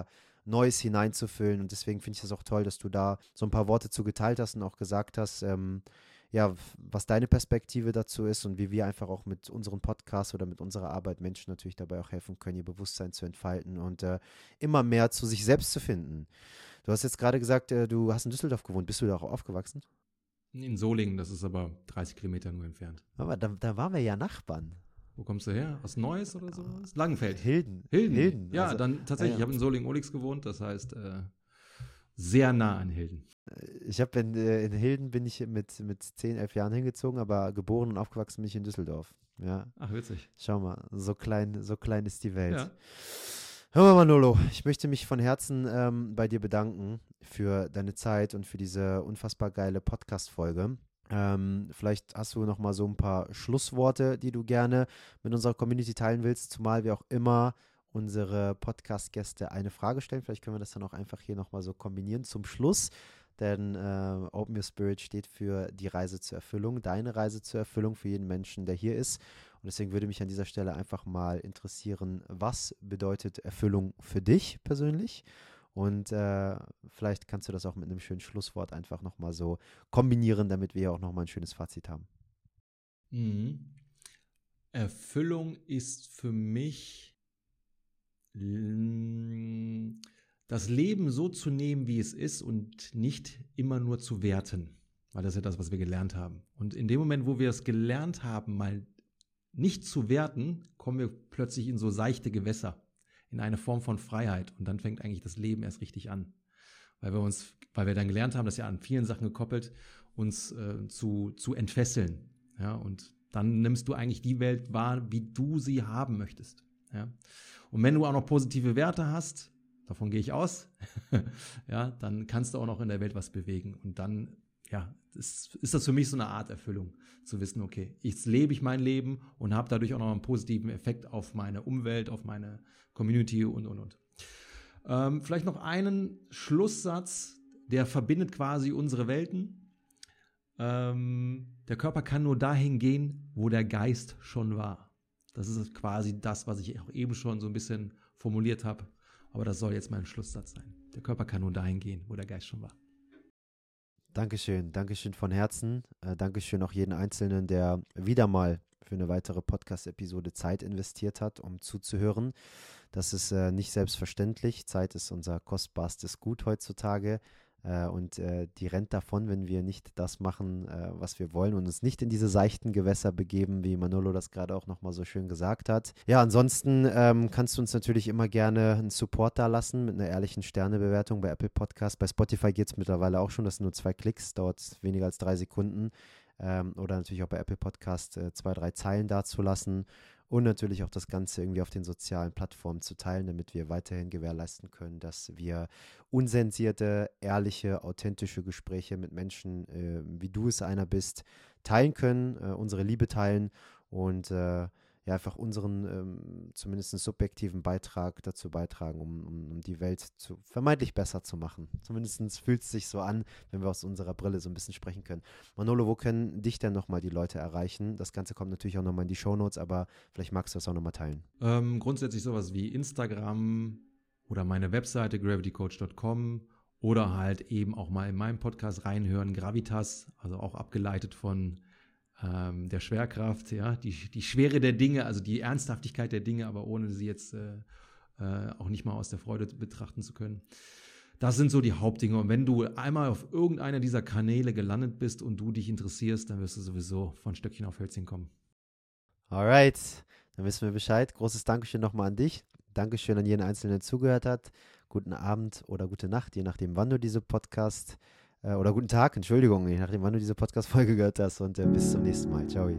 Speaker 2: Neues hineinzufüllen. Und deswegen finde ich das auch toll, dass du da so ein paar Worte zu geteilt hast und auch gesagt hast, ähm, ja, was deine Perspektive dazu ist und wie wir einfach auch mit unseren Podcasts oder mit unserer Arbeit Menschen natürlich dabei auch helfen können, ihr Bewusstsein zu entfalten und äh, immer mehr zu sich selbst zu finden. Du hast jetzt gerade gesagt, äh, du hast in Düsseldorf gewohnt. Bist du da auch aufgewachsen?
Speaker 1: In Solingen, das ist aber 30 Kilometer nur entfernt.
Speaker 2: Aber da, da waren wir ja Nachbarn.
Speaker 1: Wo kommst du her? Aus Neuss oder so? Langenfeld.
Speaker 2: Hilden.
Speaker 1: Hilden. Hilden. Ja, also, dann tatsächlich. Ja, ja. Ich habe in Solingen-Olix gewohnt, das heißt äh, sehr nah an Hilden.
Speaker 2: Äh, ich habe in, äh, in Hilden bin ich mit, mit 10, 11 Jahren hingezogen, aber geboren und aufgewachsen bin ich in Düsseldorf. Ja.
Speaker 1: Ach, witzig.
Speaker 2: Schau mal, so klein, so klein ist die Welt. Ja. Hör mal, Manolo, ich möchte mich von Herzen ähm, bei dir bedanken für deine Zeit und für diese unfassbar geile Podcast-Folge. Ähm, vielleicht hast du noch mal so ein paar Schlussworte, die du gerne mit unserer Community teilen willst, zumal wir auch immer unsere Podcast-Gäste eine Frage stellen. Vielleicht können wir das dann auch einfach hier noch mal so kombinieren zum Schluss. Denn äh, Open Your Spirit steht für die Reise zur Erfüllung, deine Reise zur Erfüllung für jeden Menschen, der hier ist. Und deswegen würde mich an dieser Stelle einfach mal interessieren, was bedeutet Erfüllung für dich persönlich? Und äh, vielleicht kannst du das auch mit einem schönen Schlusswort einfach nochmal so kombinieren, damit wir auch nochmal ein schönes Fazit haben.
Speaker 1: Mhm. Erfüllung ist für mich das Leben so zu nehmen, wie es ist und nicht immer nur zu werten, weil das ist ja das, was wir gelernt haben. Und in dem Moment, wo wir es gelernt haben, mal nicht zu werten, kommen wir plötzlich in so seichte Gewässer in eine Form von Freiheit. Und dann fängt eigentlich das Leben erst richtig an. Weil wir uns, weil wir dann gelernt haben, das ja an vielen Sachen gekoppelt, uns äh, zu, zu entfesseln. Ja, und dann nimmst du eigentlich die Welt wahr, wie du sie haben möchtest. Ja. Und wenn du auch noch positive Werte hast, davon gehe ich aus, *laughs* ja, dann kannst du auch noch in der Welt was bewegen. Und dann, ja, ist, ist das für mich so eine Art Erfüllung, zu wissen, okay, jetzt lebe ich mein Leben und habe dadurch auch noch einen positiven Effekt auf meine Umwelt, auf meine Community und, und, und. Ähm, vielleicht noch einen Schlusssatz, der verbindet quasi unsere Welten. Ähm, der Körper kann nur dahin gehen, wo der Geist schon war. Das ist quasi das, was ich auch eben schon so ein bisschen formuliert habe. Aber das soll jetzt mein Schlusssatz sein. Der Körper kann nur dahin gehen, wo der Geist schon war.
Speaker 2: Dankeschön, Dankeschön von Herzen. Äh, Dankeschön auch jeden Einzelnen, der wieder mal für eine weitere Podcast-Episode Zeit investiert hat, um zuzuhören. Das ist äh, nicht selbstverständlich. Zeit ist unser kostbarstes Gut heutzutage. Äh, und äh, die rennt davon, wenn wir nicht das machen, äh, was wir wollen und uns nicht in diese seichten Gewässer begeben, wie Manolo das gerade auch nochmal so schön gesagt hat. Ja, ansonsten ähm, kannst du uns natürlich immer gerne einen Support da lassen mit einer ehrlichen Sternebewertung bei Apple Podcast. Bei Spotify geht es mittlerweile auch schon, das sind nur zwei Klicks, dauert weniger als drei Sekunden. Ähm, oder natürlich auch bei Apple Podcast äh, zwei, drei Zeilen dazulassen und natürlich auch das Ganze irgendwie auf den sozialen Plattformen zu teilen, damit wir weiterhin gewährleisten können, dass wir unsensierte, ehrliche, authentische Gespräche mit Menschen, äh, wie du es einer bist, teilen können, äh, unsere Liebe teilen. Und äh, ja einfach unseren ähm, zumindest subjektiven Beitrag dazu beitragen, um, um, um, die Welt zu, vermeintlich besser zu machen. Zumindest fühlt es sich so an, wenn wir aus unserer Brille so ein bisschen sprechen können. Manolo, wo können dich denn nochmal die Leute erreichen? Das Ganze kommt natürlich auch nochmal in die Shownotes, aber vielleicht magst du das auch nochmal teilen.
Speaker 1: Ähm, grundsätzlich sowas wie Instagram oder meine Webseite gravitycoach.com oder halt eben auch mal in meinem Podcast reinhören, Gravitas, also auch abgeleitet von ähm, der Schwerkraft, ja, die, die Schwere der Dinge, also die Ernsthaftigkeit der Dinge, aber ohne sie jetzt äh, äh, auch nicht mal aus der Freude betrachten zu können. Das sind so die Hauptdinge. Und wenn du einmal auf irgendeiner dieser Kanäle gelandet bist und du dich interessierst, dann wirst du sowieso von Stöckchen auf Hölzchen kommen.
Speaker 2: Alright, dann wissen wir Bescheid. Großes Dankeschön nochmal an dich. Dankeschön an jeden Einzelnen, der zugehört hat. Guten Abend oder gute Nacht, je nachdem, wann du diese Podcast äh, oder guten Tag, Entschuldigung, je nachdem, wann du diese Podcast-Folge gehört hast und äh, bis zum nächsten Mal. Ciao.